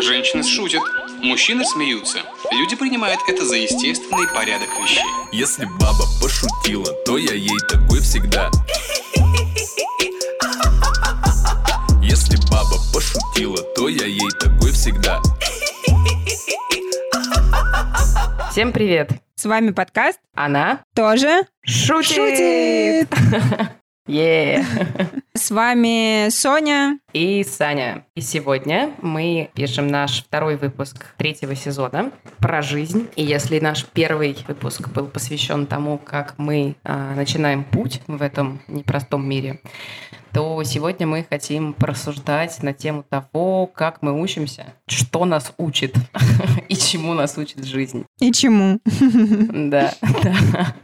Женщины шутят, мужчины смеются. Люди принимают это за естественный порядок вещей. Если баба пошутила, то я ей такой всегда. Если баба пошутила, то я ей такой всегда. Всем привет! С вами подкаст Она тоже шутит! шутит. Е! С вами Соня. И Саня. И сегодня мы пишем наш второй выпуск третьего сезона про жизнь. И если наш первый выпуск был посвящен тому, как мы а, начинаем путь в этом непростом мире, то сегодня мы хотим порассуждать на тему того, как мы учимся, что нас учит и чему нас учит жизнь. И чему? Да, да.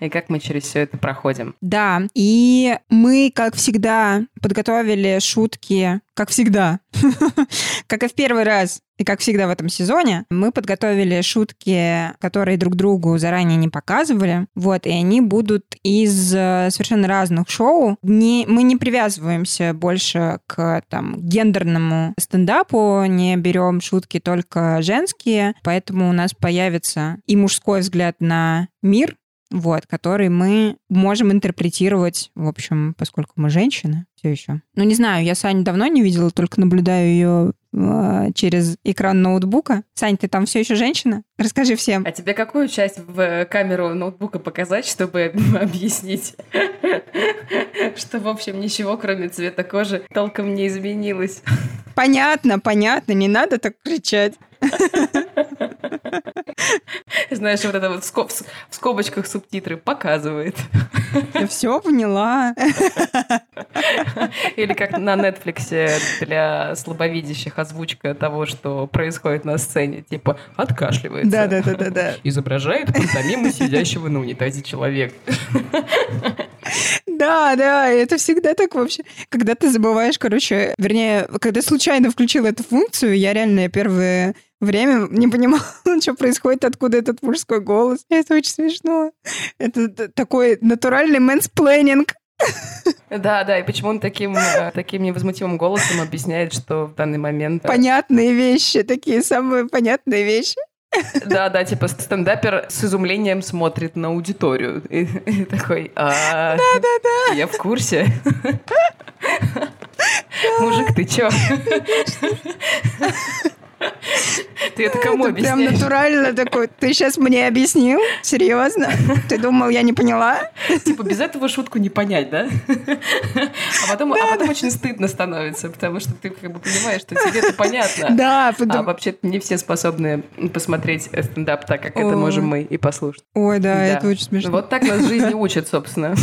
И как мы через все это проходим. Да, и мы, как всегда, подготовили шутки, как всегда, как и в первый раз, и как всегда в этом сезоне, мы подготовили шутки, которые друг другу заранее не показывали. Вот, и они будут из э, совершенно разных шоу. Не, мы не привязываемся больше к там, гендерному стендапу, не берем шутки только женские, поэтому у нас появится и мужской взгляд на мир, вот, который мы можем интерпретировать, в общем, поскольку мы женщины все еще. Ну, не знаю, я Саню давно не видела, только наблюдаю ее э, через экран ноутбука. Сань, ты там все еще женщина? Расскажи всем. А тебе какую часть в камеру ноутбука показать, чтобы объяснить, что, в общем, ничего, кроме цвета кожи, толком не изменилось? Понятно, понятно, не надо так кричать. Знаешь, вот это вот в скоб- в скобочках субтитры показывает. Я все поняла. Или как на Netflix для слабовидящих озвучка того, что происходит на сцене. Типа откашливается. Да-да-да-да-да. Изображает пантомиму сидящего на унитазе человека. Да, да, это всегда так вообще. Когда ты забываешь, короче, вернее, когда случайно включила эту функцию, я реально первое время не понимала, что происходит, откуда этот мужской голос. Это очень смешно. Это такой натуральный мэнсплейнинг. Да, да, и почему он таким, э, таким невозмутимым голосом объясняет, что в данный момент... э, Понятные вещи, такие самые понятные вещи. Да, да, типа стендапер с изумлением смотрит на аудиторию. И, и такой, да, да, да. Я в курсе. Мужик, ты чё? Ты это кому Это прям натурально такой. Ты сейчас мне объяснил? Серьезно? Ты думал, я не поняла? Типа без этого шутку не понять, да? А потом, а потом очень стыдно становится, потому что ты как бы понимаешь, что тебе это понятно. Да, А потом- вообще не все способны посмотреть стендап так, как это О. можем мы и послушать. Ой, да, Да. это очень смешно. Вот так нас жизнь учит, собственно.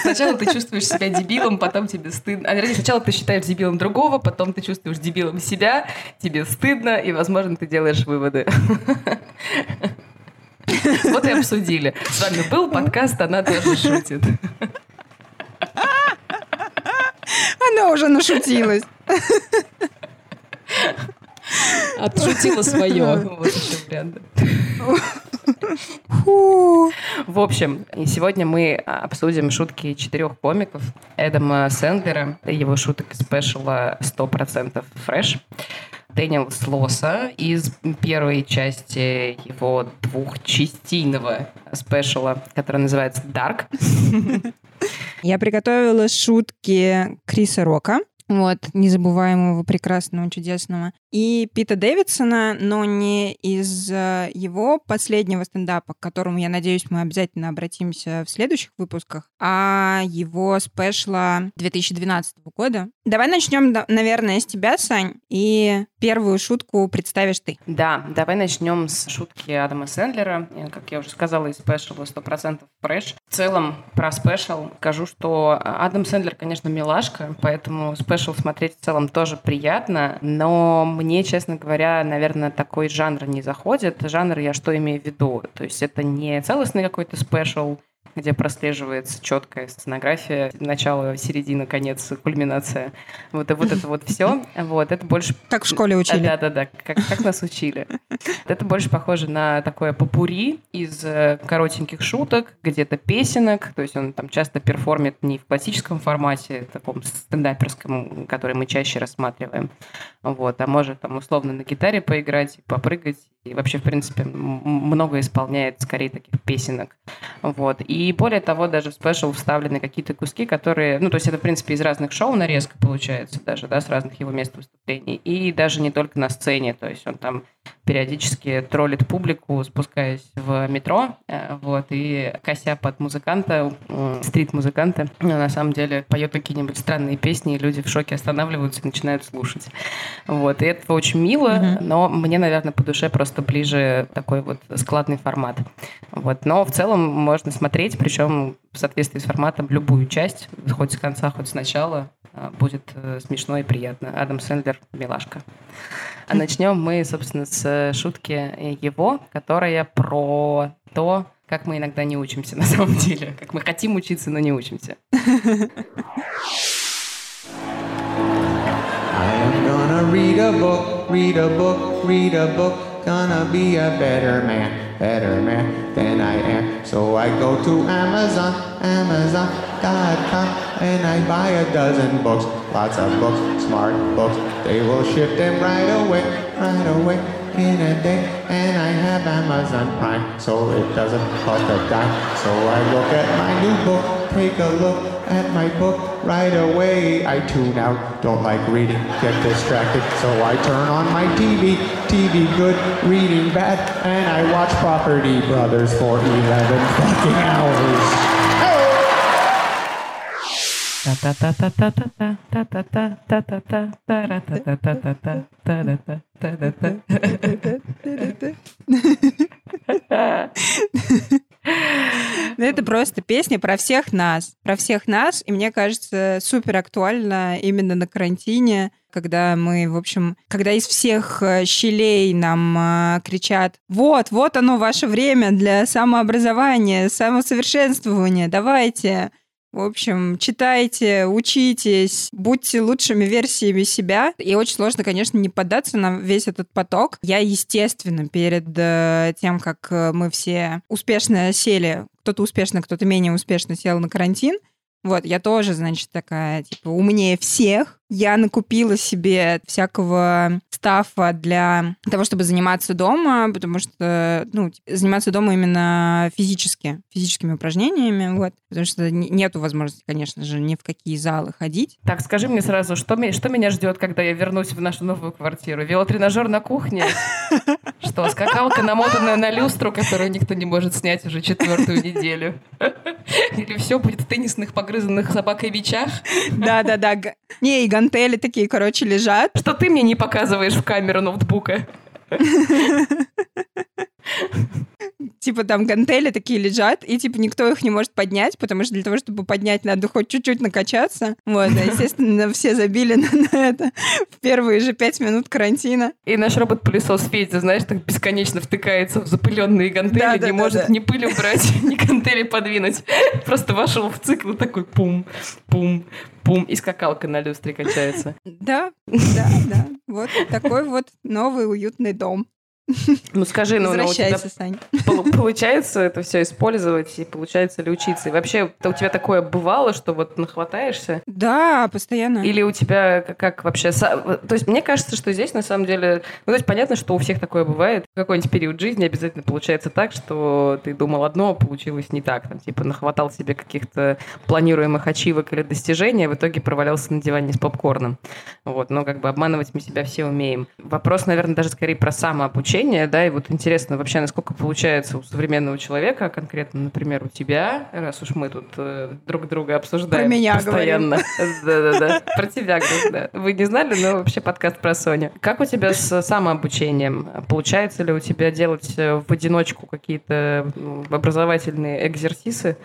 Сначала ты чувствуешь себя дебилом, потом тебе стыдно. А вернее, сначала ты считаешь дебилом другого, потом ты чувствуешь дебилом себя, тебе стыдно, и, возможно, ты делаешь выводы. Вот и обсудили. С вами был подкаст «Она тоже шутит». Она уже нашутилась. Отшутила свое. Вот еще вариант. В общем, сегодня мы обсудим шутки четырех комиков Эдама Сэндлера, его шуток из спешала 100% фреш, Дэниела Слоса из первой части его двухчастийного спешала, который называется Dark. Я приготовила шутки Криса Рока. Вот, незабываемого, прекрасного, чудесного. И Пита Дэвидсона, но не из э, его последнего стендапа, к которому, я надеюсь, мы обязательно обратимся в следующих выпусках, а его спешла 2012 года. Давай начнем, наверное, с тебя, Сань, и первую шутку представишь ты. Да, давай начнем с шутки Адама Сэндлера. Э, Как я уже сказала, из special а 100% Fresh. В целом, про special скажу, что Адам Сэндлер, конечно, милашка, поэтому special смотреть в целом тоже приятно, но мне, честно говоря, наверное, такой жанр не заходит. Жанр я что имею в виду? То есть это не целостный какой-то special, где прослеживается четкая сценография, начало, середина, конец, кульминация. Вот, и вот это вот все. Вот, это больше... Как в школе учили. Да-да-да, как, как нас учили. Это больше похоже на такое попури из э, коротеньких шуток, где-то песенок, то есть он там часто перформит не в классическом формате, таком стендаперском, который мы чаще рассматриваем, вот, а может там условно на гитаре поиграть, попрыгать, и вообще, в принципе, много исполняет скорее таких песенок. Вот. И более того, даже в special вставлены какие-то куски, которые... Ну, то есть это, в принципе, из разных шоу нарезка получается даже, да, с разных его мест выступлений. И даже не только на сцене. То есть он там периодически троллит публику, спускаясь в метро, э, вот, и кося под музыканта, стрит-музыканта, на самом деле поет какие-нибудь странные песни, и люди в шоке останавливаются и начинают слушать. Вот, и это очень мило, mm-hmm. но мне, наверное, по душе просто ближе такой вот складный формат. Вот, но в целом можно смотреть, причем в соответствии с форматом, любую часть, хоть с конца, хоть с начала, э, будет э, смешно и приятно. Адам Сэндлер – милашка. А начнем мы, собственно, с шутки его, которая про то, как мы иногда не учимся на самом деле, как мы хотим учиться, но не учимся. read a book, read a book, read a book, gonna be a better man, better man than I am. So I go to Amazon, Amazon.com, and I buy a dozen books, lots of books, smart books. They will ship them right away, right away in a day. And I have Amazon Prime, so it doesn't cost a dime. So I look at my new book, take a look at my book right away. I tune out, don't like reading, get distracted, so I turn on my TV. TV good, reading bad, and I watch Property Brothers for 11 fucking hours. Ну, это просто песня про всех нас. Про всех нас. И мне кажется, супер актуально именно на карантине, когда мы, в общем, когда из всех э, щелей нам э, кричат, вот, вот оно ваше время для самообразования, самосовершенствования, давайте, в общем, читайте, учитесь, будьте лучшими версиями себя. И очень сложно, конечно, не поддаться на весь этот поток. Я, естественно, перед э, тем, как э, мы все успешно сели, кто-то успешно, кто-то менее успешно сел на карантин, вот, я тоже, значит, такая, типа, умнее всех. Я накупила себе всякого стафа для того, чтобы заниматься дома, потому что, ну, заниматься дома именно физически, физическими упражнениями, вот, потому что нету возможности, конечно же, ни в какие залы ходить. Так, скажи мне сразу, что, что меня ждет, когда я вернусь в нашу новую квартиру? Велотренажер на кухне? Что, скакалка, намотанная на люстру, которую никто не может снять уже четвертую неделю? Или все будет в теннисных погрызанных собакой бичах? Да-да-да. Не, гантели такие, короче, лежат. Что ты мне не показываешь в камеру ноутбука? типа там гантели такие лежат, и типа никто их не может поднять, потому что для того, чтобы поднять, надо хоть чуть-чуть накачаться. Вот, а, естественно, все забили на, на это в первые же пять минут карантина. И наш робот-пылесос Федя, знаешь, так бесконечно втыкается в запыленные гантели, да, да, не да, может да. ни пыль убрать, ни гантели подвинуть. Просто вошел в цикл такой пум, пум, пум, и скакалка на люстре качается. Да, да, да. Вот такой вот новый уютный дом. Ну скажи, ну, ну у тебя Сань. получается это все использовать и получается ли учиться? И вообще у тебя такое бывало, что вот нахватаешься? Да, постоянно. Или у тебя как, как вообще... То есть мне кажется, что здесь на самом деле... Ну, то есть понятно, что у всех такое бывает. В какой-нибудь период жизни обязательно получается так, что ты думал одно, а получилось не так. Там, типа нахватал себе каких-то планируемых ачивок или достижений, а в итоге провалялся на диване с попкорном. Вот, но как бы обманывать мы себя все умеем. Вопрос, наверное, даже скорее про самообучение обучения, да, и вот интересно вообще, насколько получается у современного человека, конкретно, например, у тебя, раз уж мы тут э, друг друга обсуждаем про меня постоянно. Да-да-да, про тебя, да. Вы не знали, но вообще подкаст про Соню. Как у тебя с самообучением? Получается ли у тебя делать э, в одиночку какие-то образовательные экзерсисы?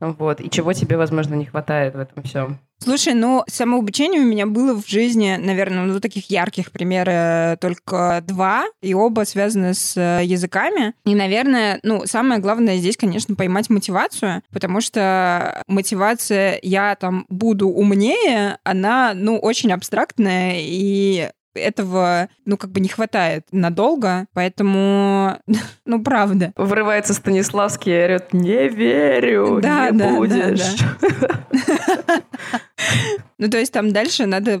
Вот. И чего тебе, возможно, не хватает в этом всем? Слушай, ну, самообучение у меня было в жизни, наверное, ну, таких ярких примеров только два, и оба связаны с э, языками. И, наверное, ну, самое главное здесь, конечно, поймать мотивацию, потому что мотивация «я там буду умнее», она, ну, очень абстрактная, и этого, ну, как бы не хватает надолго, поэтому, ну, правда. Врывается Станиславский и орет, не верю, да, не да, будешь. Да, да. Ну, то есть там дальше надо,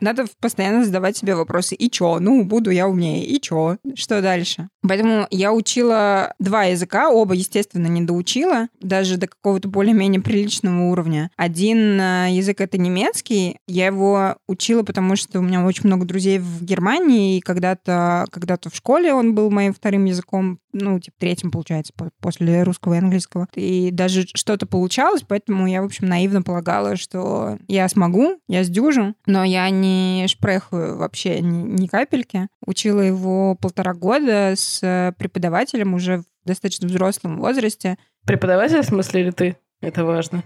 надо постоянно задавать себе вопросы. И чё? Ну, буду я умнее. И чё? Что дальше? Поэтому я учила два языка, оба, естественно, не доучила, даже до какого-то более-менее приличного уровня. Один э, язык — это немецкий. Я его учила, потому что у меня очень много друзей в Германии, и когда-то когда в школе он был моим вторым языком, ну, типа третьим, получается, после русского и английского. И даже что-то получалось, поэтому я, в общем, наивно полагала, что я смогу, я сдюжу, но я не шпрехаю вообще ни, ни капельки. Учила его полтора года с преподавателем уже в достаточно взрослом возрасте. Преподаватель, в смысле, или ты? Это важно.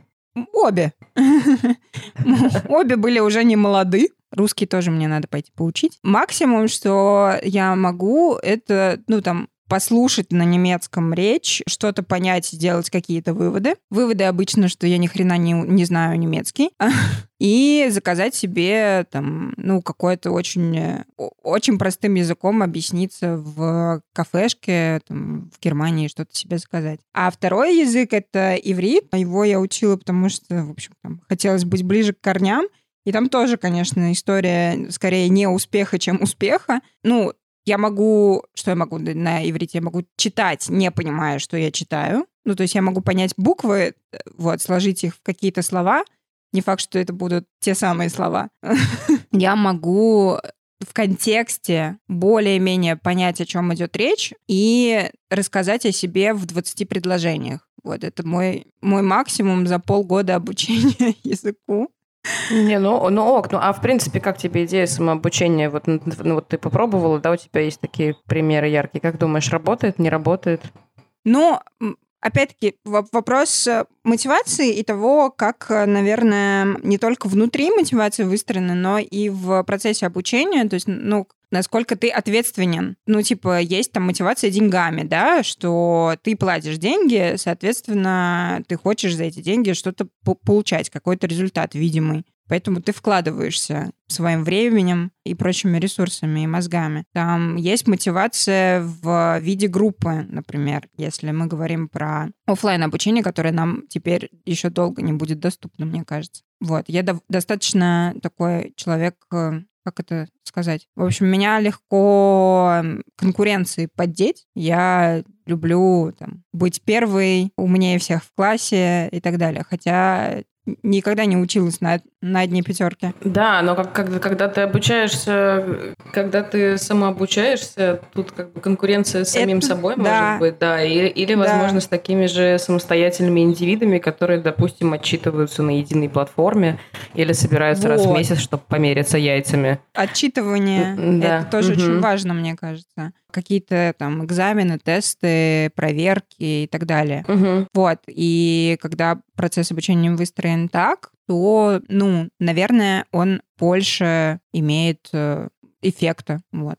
Обе. Обе были уже не молоды. Русский тоже мне надо пойти поучить. Максимум, что я могу, это, ну, там, послушать на немецком речь, что-то понять, сделать какие-то выводы. Выводы обычно, что я ни хрена не, не знаю немецкий. И заказать себе там, ну, какой-то очень, очень простым языком объясниться в кафешке там, в Германии, что-то себе заказать. А второй язык — это иврит. Его я учила, потому что, в общем, там, хотелось быть ближе к корням. И там тоже, конечно, история скорее не успеха, чем успеха. Ну, я могу, что я могу на иврите? Я могу читать, не понимая, что я читаю. Ну, то есть я могу понять буквы, э, вот, сложить их в какие-то слова. Не факт, что это будут те самые слова. Я могу в контексте более-менее понять, о чем идет речь, и рассказать о себе в 20 предложениях. Вот это мой, мой максимум за полгода обучения языку. Не, ну, ну ок, ну а в принципе, как тебе идея самообучения? Вот, ну, вот ты попробовала, да, у тебя есть такие примеры яркие. Как думаешь, работает, не работает? Ну, опять-таки, вопрос э, мотивации и того, как, э, наверное, не только внутри мотивации выстроена, но и в процессе обучения. То есть, ну, насколько ты ответственен. Ну, типа, есть там мотивация деньгами, да, что ты платишь деньги, соответственно, ты хочешь за эти деньги что-то получать, какой-то результат видимый. Поэтому ты вкладываешься своим временем и прочими ресурсами и мозгами. Там есть мотивация в виде группы, например, если мы говорим про офлайн обучение, которое нам теперь еще долго не будет доступно, мне кажется. Вот, я до- достаточно такой человек э, как это сказать? В общем, меня легко конкуренции поддеть. Я люблю там, быть первой, умнее всех в классе и так далее. Хотя никогда не училась на, на одни пятерки. Да, но как, когда, когда ты обучаешься, когда ты самообучаешься, тут как бы конкуренция с самим Это, собой да. может быть, да, или, или возможно, да. с такими же самостоятельными индивидами, которые, допустим, отчитываются на единой платформе или собираются вот. раз в месяц, чтобы помериться яйцами. Отчитывание, да. это тоже угу. очень важно, мне кажется какие-то там экзамены, тесты, проверки и так далее. Угу. Вот. И когда процесс обучения выстроен так, то, ну, наверное, он больше имеет э, эффекта. Вот.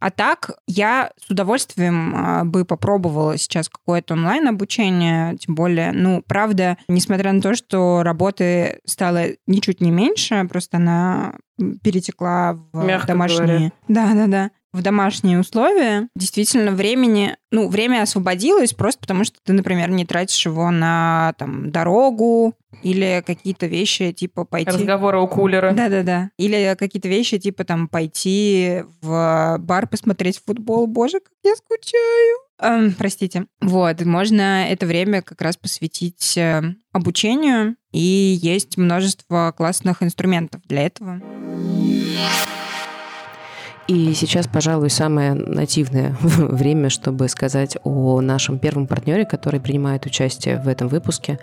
А так, я с удовольствием а, бы попробовала сейчас какое-то онлайн-обучение, тем более, ну, правда, несмотря на то, что работы стало ничуть не меньше, просто она перетекла в Мягко домашние... Да-да-да в домашние условия, действительно времени, ну, время освободилось просто потому, что ты, например, не тратишь его на там дорогу или какие-то вещи типа пойти... Разговоры у кулера. Да-да-да. Или какие-то вещи типа там пойти в бар посмотреть футбол. Боже, как я скучаю. Эм, простите. Вот, можно это время как раз посвятить э, обучению, и есть множество классных инструментов для этого. И сейчас, пожалуй, самое нативное время, чтобы сказать о нашем первом партнере, который принимает участие в этом выпуске.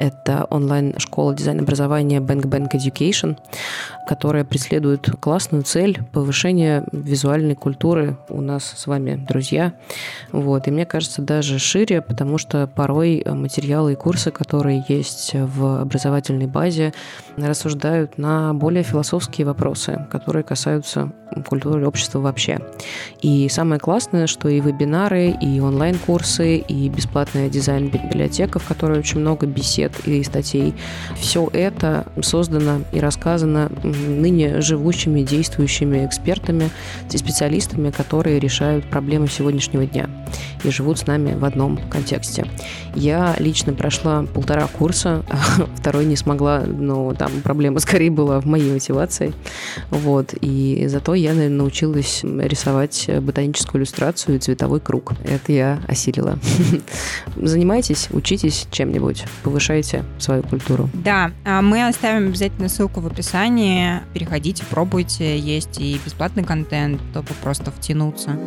Это онлайн-школа дизайн-образования Bank Bank Education, которая преследует классную цель повышения визуальной культуры у нас с вами, друзья. Вот. И мне кажется, даже шире, потому что порой материалы и курсы, которые есть в образовательной базе, рассуждают на более философские вопросы, которые касаются культуры общества вообще. И самое классное, что и вебинары, и онлайн-курсы, и бесплатная дизайн-библиотека, в которой очень много бесед и статей, все это создано и рассказано ныне живущими, действующими экспертами и специалистами, которые решают проблемы сегодняшнего дня и живут с нами в одном контексте. Я лично прошла полтора курса, второй не смогла, но там проблема скорее была в моей мотивации. Вот. И зато я, наверное, рисовать ботаническую иллюстрацию и цветовой круг. Это я осилила. Занимайтесь, учитесь чем-нибудь, повышайте свою культуру. Да, а мы оставим обязательно ссылку в описании. Переходите, пробуйте. Есть и бесплатный контент, чтобы просто втянуться.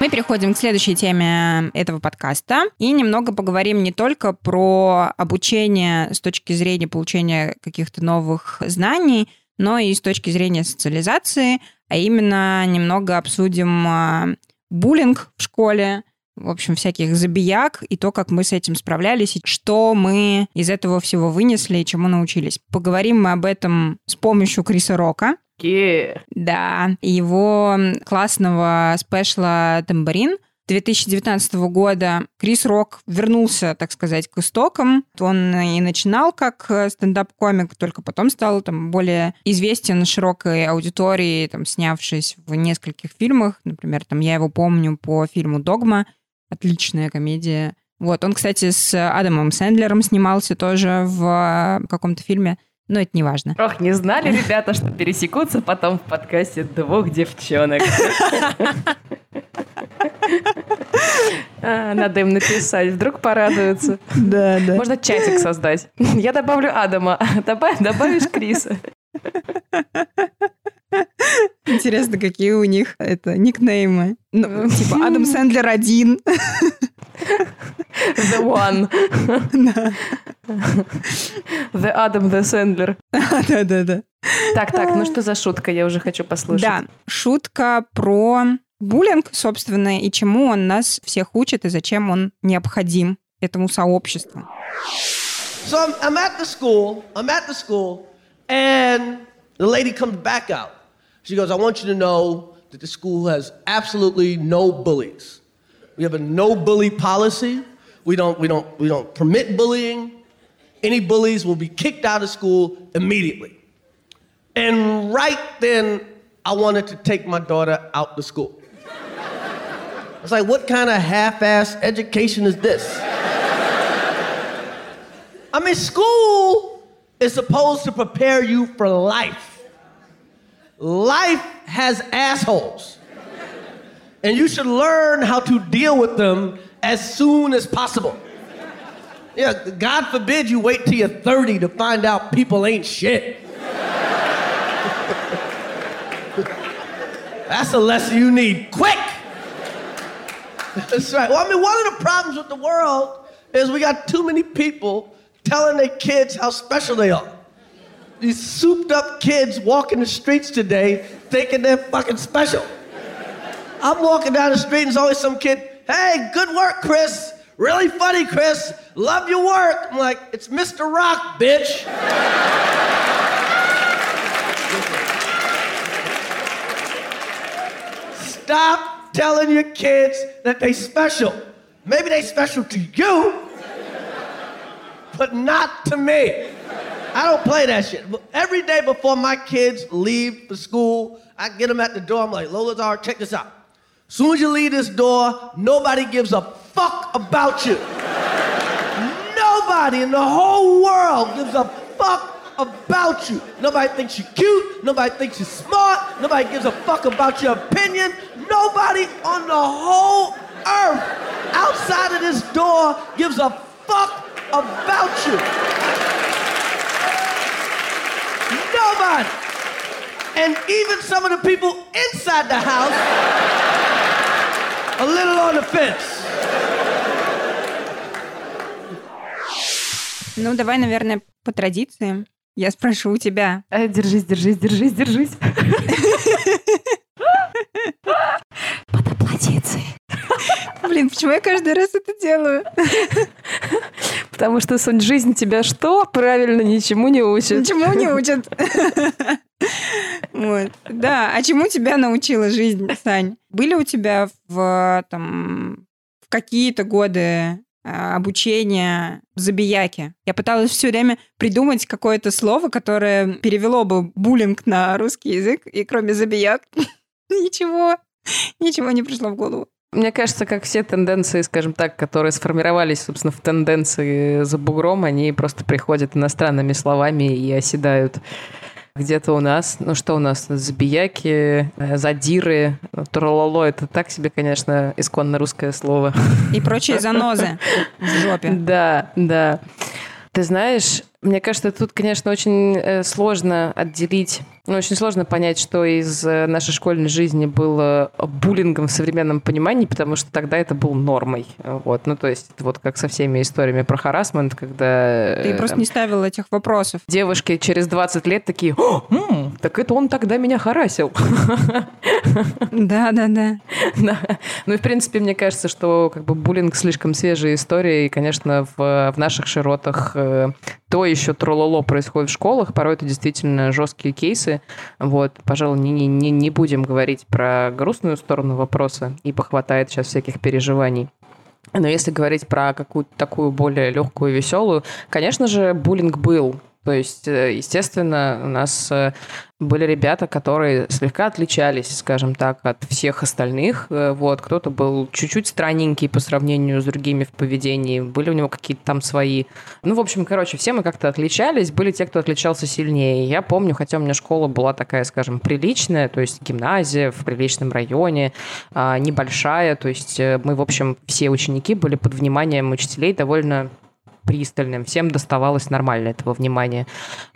Мы переходим к следующей теме этого подкаста и немного поговорим не только про обучение с точки зрения получения каких-то новых знаний, но и с точки зрения социализации, а именно немного обсудим а, буллинг в школе, в общем, всяких забияк и то, как мы с этим справлялись, и что мы из этого всего вынесли и чему научились. Поговорим мы об этом с помощью Криса Рока. Yeah. Да, его классного спешла «Тамбарин», 2019 года Крис Рок вернулся, так сказать, к истокам. Он и начинал как стендап-комик, только потом стал там более известен широкой аудитории, там, снявшись в нескольких фильмах. Например, там я его помню по фильму «Догма», отличная комедия. Вот, он, кстати, с Адамом Сэндлером снимался тоже в каком-то фильме. Но это не важно. Ох, не знали ребята, что пересекутся потом в подкасте двух девчонок. А, надо им написать, вдруг порадуются. Да, да. Можно чатик создать. Я добавлю Адама, добавь, добавишь Криса. Интересно, какие у них это никнеймы. Ну, типа Адам Сэндлер один. The one. The Adam, the Sandler. Да-да-да. Так, так, ну что за шутка? Я уже хочу послушать. Да, шутка про буллинг, собственно, и чему он нас всех учит, и зачем он необходим этому сообществу. So I'm, I'm at the school, I'm at the school, and the lady comes back out. She goes, I want you to know that the school has absolutely no bullies. We have a no bully policy. We don't, we don't, we don't permit bullying. Any bullies will be kicked out of school immediately. And right then, I wanted to take my daughter out to school. I was like, what kind of half ass education is this? I mean, school is supposed to prepare you for life. Life has assholes. And you should learn how to deal with them as soon as possible. Yeah, God forbid you wait till you're 30 to find out people ain't shit. That's a lesson you need quick. That's right. Well, I mean, one of the problems with the world is we got too many people telling their kids how special they are. These souped up kids walking the streets today thinking they're fucking special. I'm walking down the street and there's always some kid, hey, good work, Chris. Really funny, Chris. Love your work. I'm like, it's Mr. Rock, bitch. Stop telling your kids that they special. Maybe they special to you, but not to me. I don't play that shit. Every day before my kids leave for school, I get them at the door. I'm like, Lola Zara, check this out. Soon as you leave this door, nobody gives a fuck about you. nobody in the whole world gives a fuck about you. Nobody thinks you're cute. Nobody thinks you're smart. Nobody gives a fuck about your opinion. Nobody on the whole earth outside of this door gives a fuck about you. Nobody. and even some of the people inside the house a little on the fence. Ну, давай, наверное, по традиции. Я спрошу у тебя. Э, Держись, держись, держись, держись. Под аплодиции. Блин, почему я каждый раз это делаю? Потому что, Сонь, жизнь тебя что? Правильно, ничему не учит. Ничему не учат. Вот. Да, а чему тебя научила жизнь, Сань? Были у тебя в, там, в какие-то годы а, обучения забияки? Я пыталась все время придумать какое-то слово, которое перевело бы буллинг на русский язык, и кроме забияк ничего, ничего не пришло в голову. Мне кажется, как все тенденции, скажем так, которые сформировались, собственно, в тенденции за бугром, они просто приходят иностранными словами и оседают где-то у нас. Ну что у нас? Забияки, э, задиры, трололо. Это так себе, конечно, исконно русское слово. И прочие занозы в жопе. Да, да. Ты знаешь, мне кажется, тут, конечно, очень э, сложно отделить, ну, очень сложно понять, что из э, нашей школьной жизни было буллингом в современном понимании, потому что тогда это был нормой. Вот, ну, то есть, вот как со всеми историями про харасмент, когда... Ты э, просто там, не ставил этих вопросов. Девушки через 20 лет такие, «О, м, так это он тогда меня харасил. Да, да, да. Да. Ну и, в принципе, мне кажется, что как бы буллинг слишком свежая история, и, конечно, в, в наших широтах э, то еще трололо происходит в школах, порой это действительно жесткие кейсы. Вот, пожалуй, не, не, не будем говорить про грустную сторону вопроса, ибо хватает сейчас всяких переживаний. Но если говорить про какую-то такую более легкую и веселую, конечно же, буллинг был. То есть, э, естественно, у нас э, были ребята, которые слегка отличались, скажем так, от всех остальных. Э, Вот, кто-то был чуть-чуть странненький по сравнению с другими в поведении, были у него какие-то там свои. Ну, в общем, короче, все мы как-то отличались, были те, кто отличался сильнее. Я помню, хотя у меня школа была такая, скажем, приличная, то есть гимназия в приличном районе, а, небольшая, то есть мы, в общем, все ученики были под вниманием учителей довольно пристальным, всем доставалось нормально этого внимания.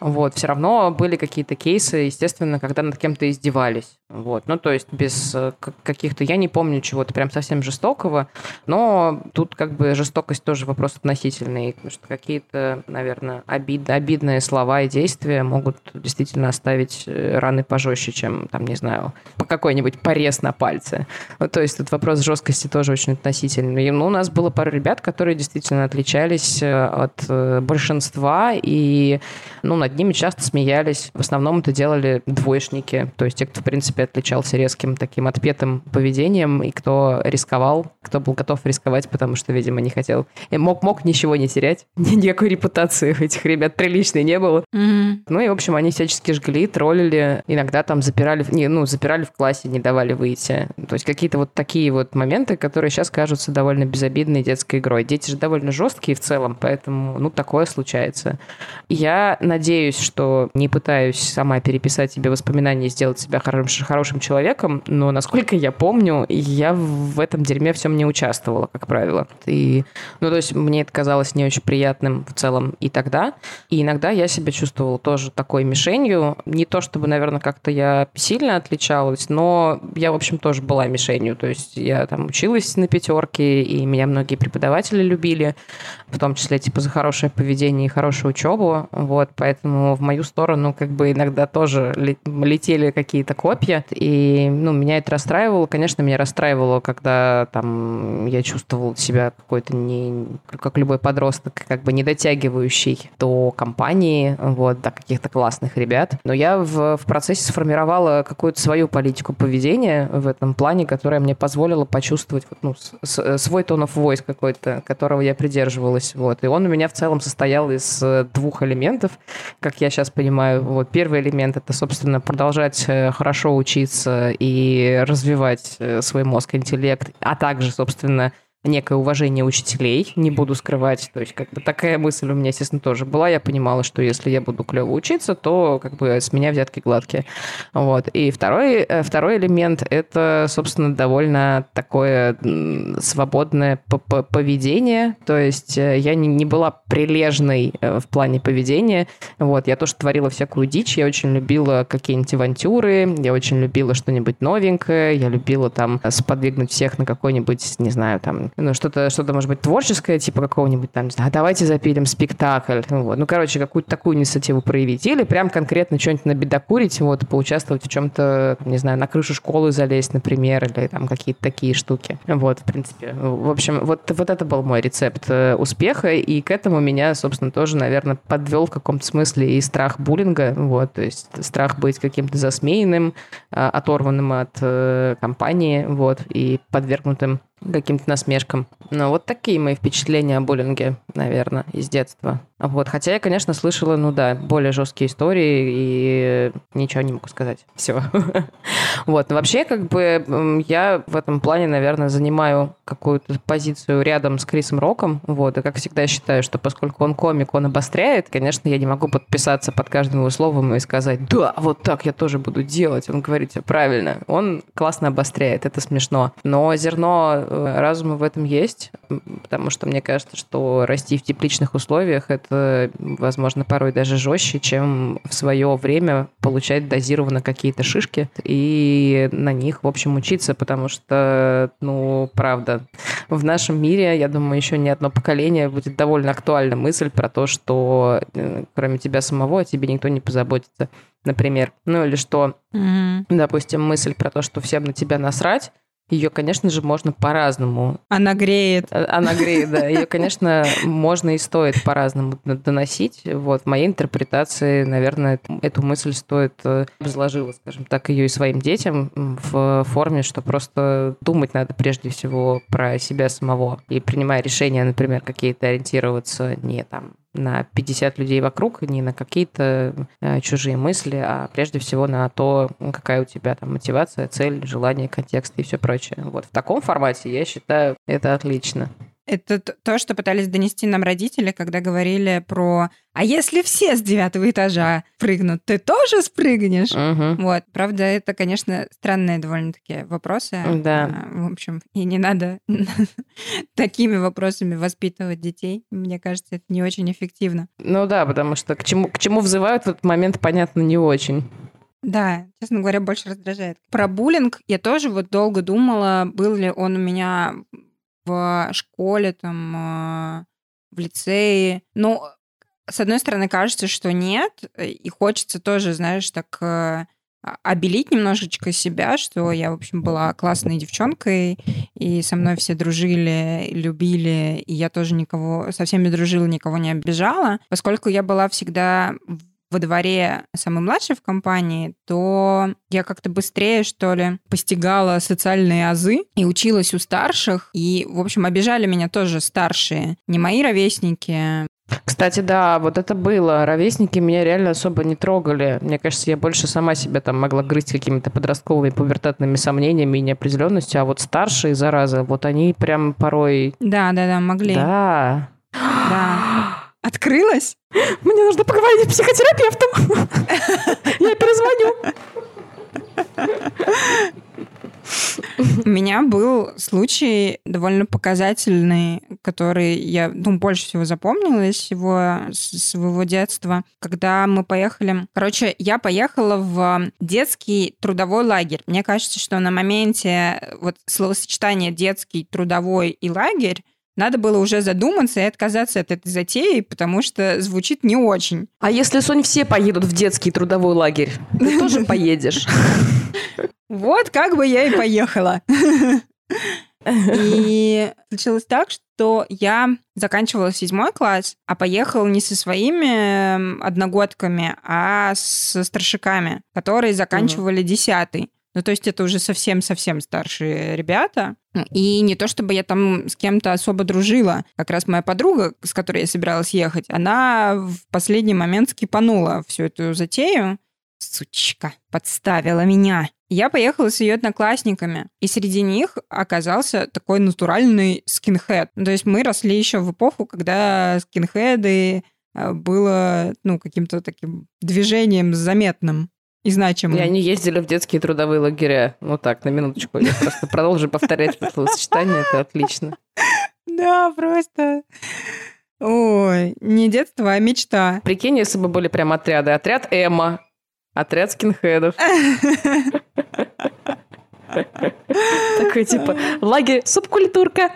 Вот, все равно были какие-то кейсы, естественно, когда над кем-то издевались. Вот, ну, то есть без э, каких-то, я не помню чего-то прям совсем жестокого, но тут как бы жестокость тоже вопрос относительный, потому что какие-то, наверное, обид, обидные слова и действия могут действительно оставить э, раны пожестче, чем, там, не знаю, по какой-нибудь порез на пальце. Ну, то есть тут вопрос жесткости тоже очень относительный. И, ну, у нас было пару ребят, которые действительно отличались э, от э, большинства, и ну, над ними часто смеялись. В основном это делали двоечники, то есть те, кто, в принципе, отличался резким таким отпетым поведением, и кто рисковал, кто был готов рисковать, потому что, видимо, не хотел. И мог, мог ничего не терять. Ни- Никакой репутации у этих ребят приличной не было. Мгм. Ну и, в общем, они всячески жгли, троллили, иногда там запирали, не, ну, запирали в классе, не давали выйти. То есть какие-то вот такие вот моменты, которые сейчас кажутся довольно безобидной детской игрой. Дети же довольно жесткие в целом, поэтому, ну, такое случается. Я надеюсь, что не пытаюсь сама переписать себе воспоминания и сделать себя хорошим, хорошим человеком, но, насколько я помню, я в этом дерьме всем не участвовала, как правило. И, ну, то есть мне это казалось не очень приятным в целом и тогда. И иногда я себя чувствовала тоже такой мишенью. Не то чтобы, наверное, как-то я сильно отличалась, но я, в общем, тоже была мишенью. То есть я там училась на пятерке, и меня многие преподаватели любили, в том числе типа за хорошее поведение и хорошую учебу. Вот, поэтому в мою сторону как бы иногда тоже ле- летели какие-то копья, и ну, меня это расстраивало. Конечно, меня расстраивало, когда там я чувствовала себя какой-то не, как любой подросток, как бы не дотягивающий до компании, вот, до каких-то классных ребят. Но я в, в процессе сформировала какую-то свою политику поведения в этом плане, которая мне позволила почувствовать ну, свой тон of voice какой-то, которого я придерживалась. Вот. И он у меня в целом состоял из э, двух элементов, как я сейчас понимаю. Вот. Первый элемент — это, собственно, продолжать э, хорошо учиться и развивать э, свой мозг, интеллект, а также, собственно, некое уважение учителей, не буду скрывать. То есть, как бы такая мысль у меня, естественно, тоже была. Я понимала, что если я буду клево учиться, то как бы с меня взятки гладкие. Вот. И второй, э, второй элемент — это, собственно, довольно такое свободное поведение. То есть э, я не, не была прилежной э, в плане поведения. Вот. Я тоже творила всякую дичь. Я очень любила какие-нибудь авантюры, я очень любила что-нибудь новенькое, я любила там сподвигнуть всех на какой-нибудь, не знаю, там, ну, что-то, что-то, может быть, творческое, типа какого-нибудь там, не знаю, давайте запилим спектакль. Вот. Ну, короче, какую-то такую инициативу проявить. Или прям конкретно что-нибудь набедокурить, вот, поучаствовать в чем-то, не знаю, на крышу школы залезть, например, или там какие-то такие штуки. Вот, в принципе. В общем, вот, вот это был мой рецепт э, успеха, и к этому меня, собственно, тоже, наверное, подвел в каком-то смысле и страх буллинга, вот, то есть страх быть каким-то засмеянным, а, оторванным от э, компании, вот, и подвергнутым каким-то насмешкам. Ну, вот такие мои впечатления о буллинге, наверное, из детства. Вот, хотя я, конечно, слышала, ну да, более жесткие истории, и ничего не могу сказать. Все. Вот, но вообще, как бы, я в этом плане, наверное, занимаю какую-то позицию рядом с Крисом Роком, вот, и, как всегда, считаю, что поскольку он комик, он обостряет, конечно, я не могу подписаться под каждым его словом и сказать, да, вот так я тоже буду делать. Он говорит правильно. Он классно обостряет, это смешно. Но зерно разума в этом есть, потому что мне кажется, что расти в тепличных условиях — это это, возможно, порой даже жестче, чем в свое время получать дозированно какие-то шишки и на них, в общем, учиться, потому что, ну, правда, в нашем мире, я думаю, еще не одно поколение будет довольно актуальна мысль про то, что э, кроме тебя самого о тебе никто не позаботится, например. Ну или что, mm-hmm. допустим, мысль про то, что всем на тебя насрать, ее, конечно же, можно по-разному. Она греет. Э, она греет, да. Ее, конечно, можно и стоит по-разному доносить. Вот, в моей интерпретации, наверное, эту мысль стоит э, разложила, скажем так, ее и своим детям в форме, что просто думать надо прежде всего про себя самого. И принимая решения, например, какие-то ориентироваться не там на 50 людей вокруг, не на какие-то э, чужие мысли, а прежде всего на то, какая у тебя там мотивация, цель, желание, контекст и все прочее. Вот в таком формате я считаю это отлично. Это то, что пытались донести нам родители, когда говорили про «А если все с девятого этажа прыгнут, ты тоже спрыгнешь?» угу. Вот. Правда, это, конечно, странные довольно-таки вопросы. Да. А, в общем, и не надо такими вопросами воспитывать детей. Мне кажется, это не очень эффективно. Ну да, потому что к чему, к чему взывают в этот момент, понятно, не очень. Да, честно говоря, больше раздражает. Про буллинг я тоже вот долго думала, был ли он у меня в школе, там, а, в лицее. Ну, с одной стороны, кажется, что нет, и хочется тоже, знаешь, так э, обелить немножечко себя, что я, в общем, была классной девчонкой, и со мной все дружили, любили, и я тоже никого, со всеми дружила, никого не обижала, поскольку я была всегда во дворе самый младший в компании, то я как-то быстрее, что ли, постигала социальные азы и училась у старших. И, в общем, обижали меня тоже старшие. Не мои ровесники, кстати, да, вот это было. Ровесники меня реально особо не трогали. Мне кажется, я больше сама себя там могла грызть какими-то подростковыми пубертатными сомнениями и неопределенностью, а вот старшие, зараза, вот они прям порой... Да, да, да, могли. Да. Да. Открылась? Мне нужно поговорить с психотерапевтом. Я перезвоню. У меня был случай довольно показательный, который я ну, больше всего запомнила из всего своего детства, когда мы поехали... Короче, я поехала в детский трудовой лагерь. Мне кажется, что на моменте вот словосочетания детский, трудовой и лагерь надо было уже задуматься и отказаться от этой затеи, потому что звучит не очень. А если, Сонь, все поедут в детский трудовой лагерь, ты тоже поедешь? Вот как бы я и поехала. И случилось так, что я заканчивала седьмой класс, а поехала не со своими одногодками, а со старшиками, которые заканчивали десятый. Ну, то есть это уже совсем-совсем старшие ребята. И не то, чтобы я там с кем-то особо дружила. Как раз моя подруга, с которой я собиралась ехать, она в последний момент скипанула всю эту затею. Сучка, подставила меня. Я поехала с ее одноклассниками, и среди них оказался такой натуральный скинхед. То есть мы росли еще в эпоху, когда скинхеды э, было ну, каким-то таким движением заметным и значимым. И они ездили в детские трудовые лагеря. Ну так, на минуточку. Я просто продолжу повторять это словосочетание, это отлично. Да, просто... Ой, не детство, а мечта. Прикинь, если бы были прям отряды. Отряд Эмма, отряд скинхедов. Такой типа лагерь субкультурка.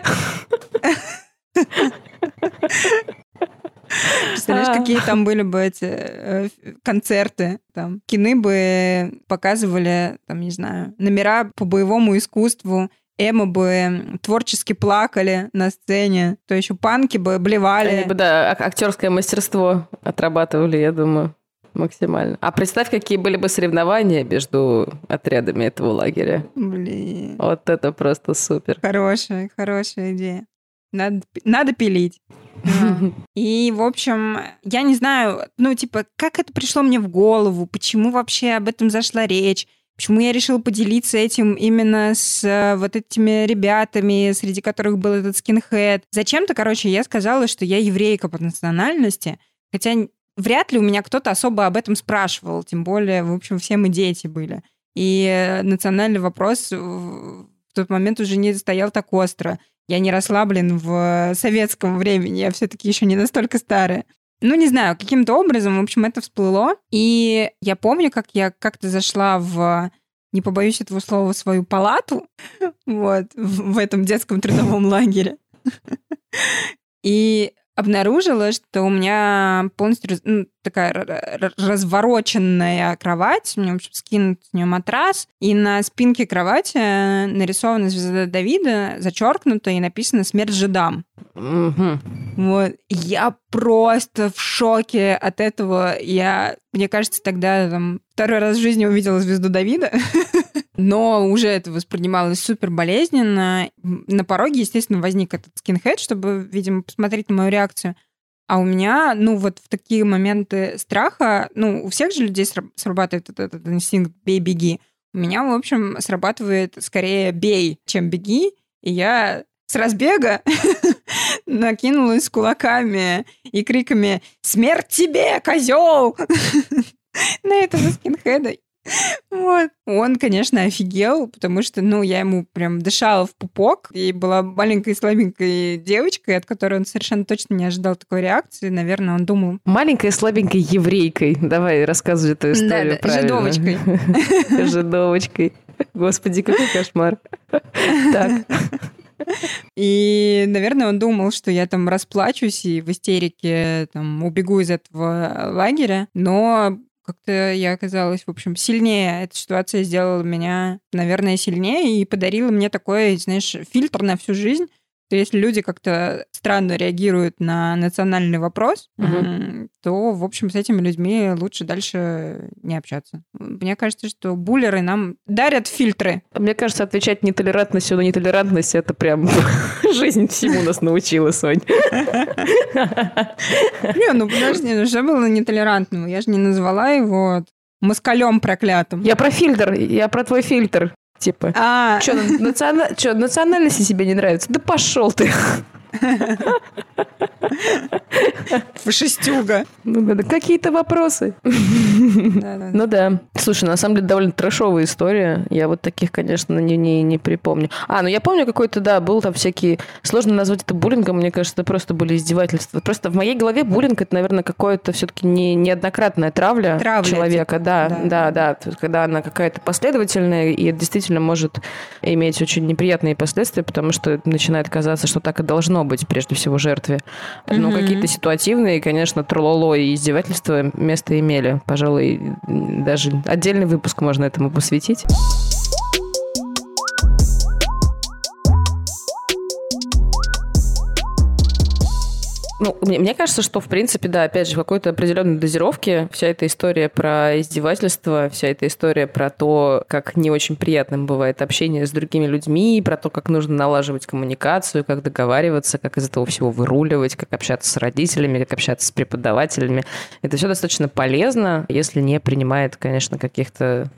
Представляешь, А. какие там были бы эти э, концерты, там, кины бы показывали, там, не знаю, номера по боевому искусству, Эмо бы творчески плакали на сцене, то еще панки бы блевали. Они бы, да, ак- актерское мастерство отрабатывали, я думаю, максимально. А представь, какие были бы соревнования между отрядами этого лагеря. Блин, Вот это просто супер. хорошая, хорошая идея. Надо, надо пилить. И, в общем, я не знаю, ну, типа, как это пришло мне в голову, почему вообще об этом зашла речь, почему я решила поделиться этим именно с э, вот этими ребятами, среди которых был этот скинхед. Зачем-то, короче, я сказала, что я еврейка по национальности, хотя вряд ли у меня кто-то особо об этом спрашивал, тем более, в общем, все мы дети были. И э, национальный вопрос в тот момент уже не стоял так остро. Я не росла, блин, в советском времени, я все-таки еще не настолько старая. Ну, не знаю, каким-то образом, в общем, это всплыло. И я помню, как я как-то зашла в, не побоюсь этого слова, свою палату, вот, в в этом детском трудовом лагере. И обнаружила, что у меня полностью ну, такая развороченная кровать, у меня, в общем, скинут с нее матрас, и на спинке кровати нарисована звезда Давида, зачеркнута и написано «Смерть жидам». Мгм. Вот. Я просто в шоке от этого. Я, мне кажется, тогда там, второй раз в жизни увидела звезду Давида, но уже это воспринималось супер болезненно. На пороге, естественно, возник этот скинхед, чтобы, видимо, посмотреть на мою реакцию. А у меня, ну, вот в такие моменты страха, ну, у всех же людей сра- срабатывает этот, этот инстинкт «бей-беги». У меня, в общем, срабатывает скорее «бей», чем «беги», и я с разбега накинулась кулаками и криками «Смерть тебе, козел!» на этого скинхеда. Вот. Он, конечно, офигел, потому что, ну, я ему прям дышала в пупок, и была маленькой слабенькой девочкой, от которой он совершенно точно не ожидал такой реакции. Наверное, он думал, Маленькой слабенькой еврейкой. Давай, рассказывай эту историю Да-да, правильно. жидовочкой. Жидовочкой. Господи, какой кошмар. Так. И, наверное, он думал, что я там расплачусь и в истерике там убегу из этого лагеря, но как-то я оказалась, в общем, сильнее. Эта ситуация сделала меня, наверное, сильнее и подарила мне такой, знаешь, фильтр на всю жизнь, что если люди как-то странно реагируют на национальный вопрос, м, то, в общем, с этими людьми лучше дальше не общаться. Мне кажется, что буллеры нам дарят фильтры. Мне кажется, отвечать нетолерантностью на нетолерантность это прям жизнь всему нас научила, Сонь. Не, ну подожди, ну что было нетолерантного? Я же не назвала его москалем проклятым. Я про фильтр, я про твой фильтр. Типа, А, что, национальности тебе не нравится? Да пошел ты. Фашистюга. Ну, да, Какие-то вопросы. Ну да. Слушай, на самом деле довольно трэшовая история. Я вот таких, конечно, не, не, не припомню. А, ну я помню какой-то, да, был там всякие... Сложно назвать это буллингом, мне кажется, это просто были издевательства. Просто в моей голове буллинг это, наверное, какое-то все-таки не, неоднократная травля, Травля, человека. типа, да, да. да, да, То есть, Когда она какая-то последовательная, и это действительно может иметь очень неприятные последствия, потому что начинает казаться, что так и должно быть, прежде всего, жертве. Но Мгм. какие-то ситуативные, конечно, трололо и издевательства место имели. Пожалуй, даже отдельный выпуск можно этому посвятить. Ну, мне, мне кажется, что, в принципе, да, опять же, в какой-то определенной дозировке вся эта история про издевательство, вся эта история про то, как не очень приятным бывает общение с другими людьми, про то, как нужно налаживать коммуникацию, как договариваться, как из этого всего выруливать, как общаться с родителями, как общаться с преподавателями. Это все достаточно полезно, если не принимает, конечно, каких-то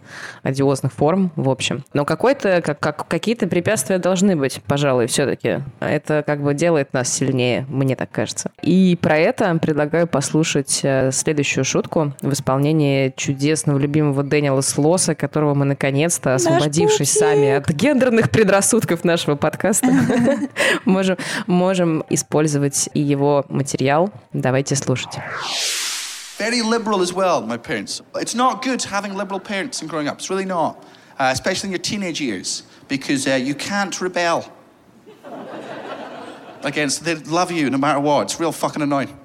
одиозных форм, в общем. Но какой-то, как, как, какие-то препятствия должны быть, пожалуй, все-таки. Это как бы делает нас сильнее, мне так кажется. И про это предлагаю послушать э, следующую шутку в исполнении чудесного любимого Дэниела Слоса, которого мы наконец-то, освободившись сами от гендерных предрассудков нашего подкаста, можем, можем использовать и его материал. Давайте слушать. Very liberal as well, my parents. It's not good having liberal parents and growing up. It's really not, uh, especially in your teenage years, because uh, you can't rebel against. They love you no matter what. It's real fucking annoying.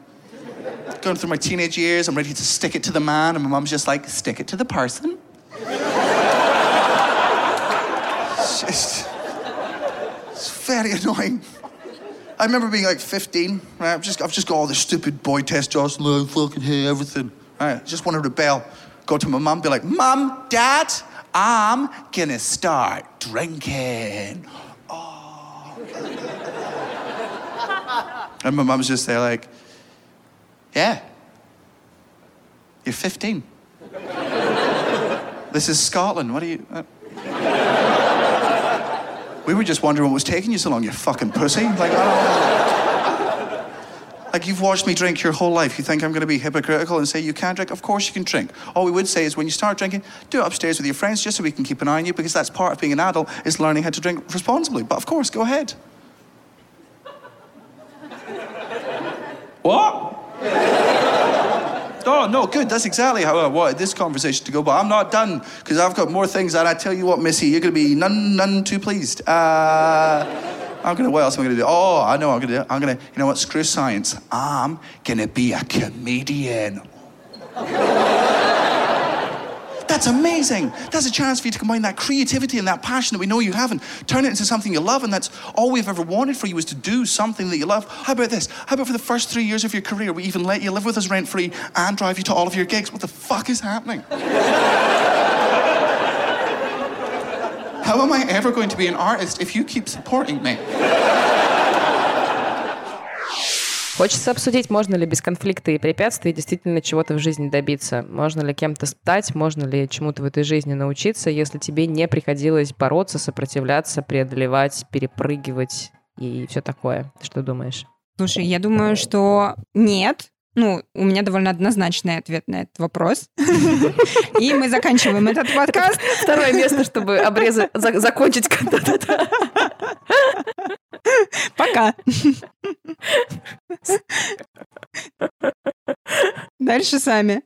Going through my teenage years, I'm ready to stick it to the man, and my mum's just like, stick it to the person. it's just, it's very annoying. I remember being like 15, right? I've just, I've just got all this stupid boy test, testosterone, and fucking hate everything. Right? Just want to rebel. Go to my mum, be like, Mum, Dad, I'm gonna start drinking. Oh. and my mum's just there, like, Yeah, you're 15. this is Scotland. What are you. We were just wondering what was taking you so long, you fucking pussy. Like, Like, you've watched me drink your whole life. You think I'm going to be hypocritical and say you can't drink? Of course you can drink. All we would say is when you start drinking, do it upstairs with your friends just so we can keep an eye on you because that's part of being an adult is learning how to drink responsibly. But of course, go ahead. What? Oh, no, good. That's exactly how I wanted this conversation to go. But I'm not done because I've got more things. And I tell you what, Missy, you're going to be none, none too pleased. Uh, I'm going to, what else am I going to do? Oh, I know I'm going to do. I'm going to, you know what, screw science. I'm going to be a comedian. That's amazing. That's a chance for you to combine that creativity and that passion that we know you have and turn it into something you love. And that's all we've ever wanted for you is to do something that you love. How about this? How about for the first three years of your career, we even let you live with us rent free and drive you to all of your gigs? What the fuck is happening? How am I ever going to be an artist if you keep supporting me? Хочется обсудить, можно ли без конфликта и препятствий действительно чего-то в жизни добиться. Можно ли кем-то стать, можно ли чему-то в этой жизни научиться, если тебе не приходилось бороться, сопротивляться, преодолевать, перепрыгивать и все такое. Что думаешь? Слушай, я думаю, что нет. Ну, у меня довольно однозначный ответ на этот вопрос. И мы заканчиваем этот подкаст. Второе место, чтобы обрезать, закончить. Пока. Дальше сами.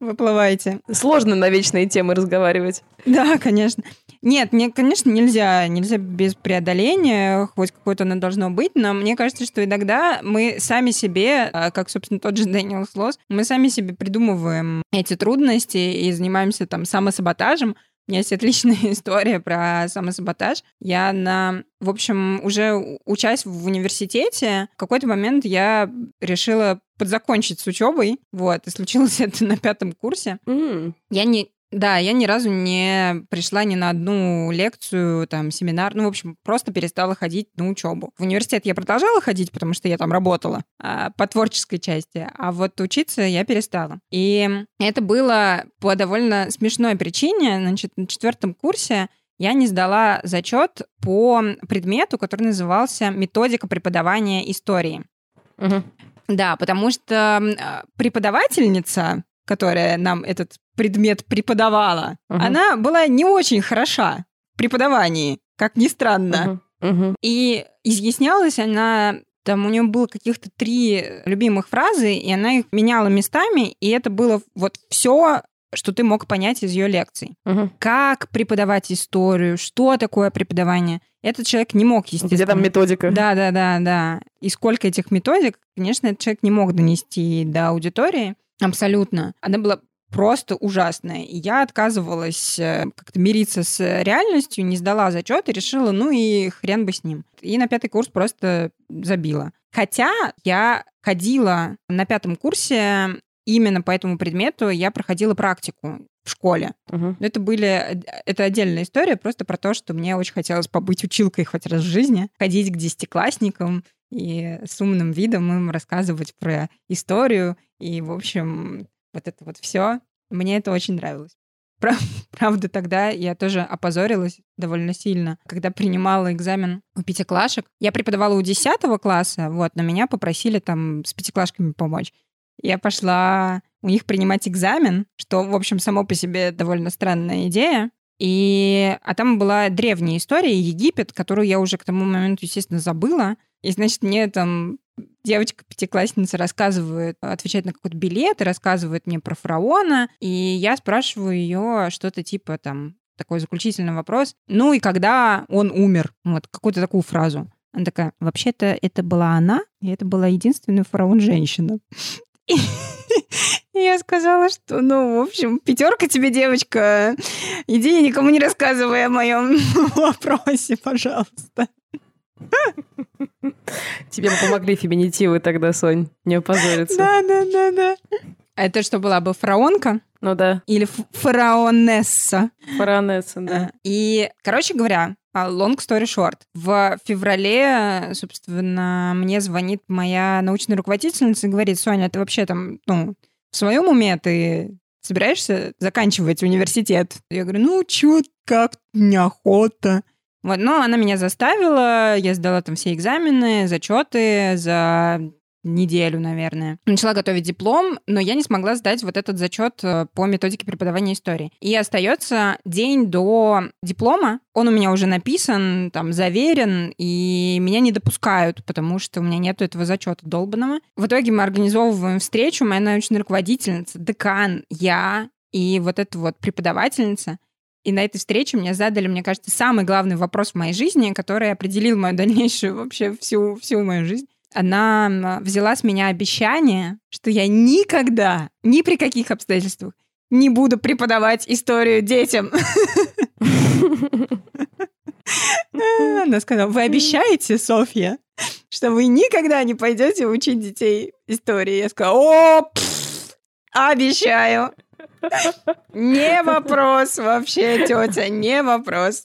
Выплывайте. Сложно на вечные темы разговаривать. Да, конечно. Нет, мне, конечно, нельзя, нельзя без преодоления, хоть какое-то оно должно быть, но мне кажется, что иногда мы сами себе, а, как, собственно, тот же Дэниел Слос, мы сами себе придумываем эти трудности и занимаемся там самосаботажем, у меня есть отличная история про самосаботаж. Я на, в общем, уже учась в университете, в какой-то момент я решила подзакончить с учебой. Вот, и случилось это на пятом курсе. Mm. Я не, да, я ни разу не пришла ни на одну лекцию, там, семинар. Ну, в общем, просто перестала ходить на учебу. В университет я продолжала ходить, потому что я там работала а, по творческой части, а вот учиться я перестала. И это было по довольно смешной причине. Значит, на четвертом курсе я не сдала зачет по предмету, который назывался «Методика преподавания истории». Угу. Да, потому что преподавательница, которая нам этот предмет преподавала, Мгм. она была не очень хороша в преподавании, как ни странно. Мгм. Мгм. И изъяснялась она, там у нее было каких-то три любимых фразы, и она их меняла местами, и это было вот все, что ты мог понять из ее лекций. Мгм. Как преподавать историю, что такое преподавание. Этот человек не мог, естественно. Где там методика? Да, да, да, да. И сколько этих методик, конечно, этот человек не мог донести до аудитории. Абсолютно. Она была просто ужасная. И я отказывалась э, как-то мириться с реальностью, не сдала зачет и решила, ну и хрен бы с ним. И на пятый курс просто забила. Хотя я ходила на пятом курсе именно по этому предмету, я проходила практику в школе. Но это были... Это отдельная история просто про то, что мне очень хотелось побыть училкой хоть раз в жизни, ходить к десятиклассникам и с умным видом им рассказывать про историю. И, в общем, вот это вот все. Мне это очень нравилось. Пра- Правда, тогда я тоже опозорилась довольно сильно, когда принимала экзамен у пятиклашек. Я преподавала у десятого класса, вот, но меня попросили там с пятиклашками помочь. Я пошла у них принимать экзамен, что, в общем, само по себе довольно странная идея. И... А там была древняя история, Египет, которую я уже к тому моменту, естественно, забыла. И, значит, мне там девочка-пятиклассница рассказывает, отвечает на какой-то билет и рассказывает мне про фараона. И я спрашиваю ее что-то типа там такой заключительный вопрос. Ну и когда он умер? Вот, какую-то такую фразу. Она такая, вообще-то это была она, и это была единственная фараон-женщина. Я сказала, что, ну, в общем, пятерка тебе, девочка. Иди и никому не рассказывай о моем вопросе, пожалуйста. Тебе бы помогли феминитивы тогда, Сонь, не опозориться. Да, да, да, да. А это что была бы фараонка Ну да, или фараонесса? фараонесса, да. И, короче говоря, а, long story short, в феврале, собственно, мне звонит моя научная руководительница и говорит, Соня, ты вообще там, ну, в своем уме ты собираешься заканчивать университет? Я говорю, ну, чё, как, неохота. Вот, но она меня заставила, я сдала там все экзамены, зачеты за неделю, наверное. Начала готовить диплом, но я не смогла сдать вот этот зачет э, по методике преподавания истории. И остается день до диплома. Он у меня уже написан, там, заверен, и меня не допускают, потому что у меня нету этого зачета долбанного. В итоге мы организовываем встречу, моя научная руководительница, декан, я и вот эта вот преподавательница. И на этой встрече мне задали, мне кажется, самый главный вопрос в моей жизни, который определил мою дальнейшую вообще всю, всю мою жизнь. Она взяла с меня обещание, что я никогда, ни при каких обстоятельствах не буду преподавать историю детям. Она сказала, вы обещаете, Софья, что вы никогда не пойдете учить детей истории? Я сказала, о, обещаю. Не вопрос вообще, тетя, не вопрос.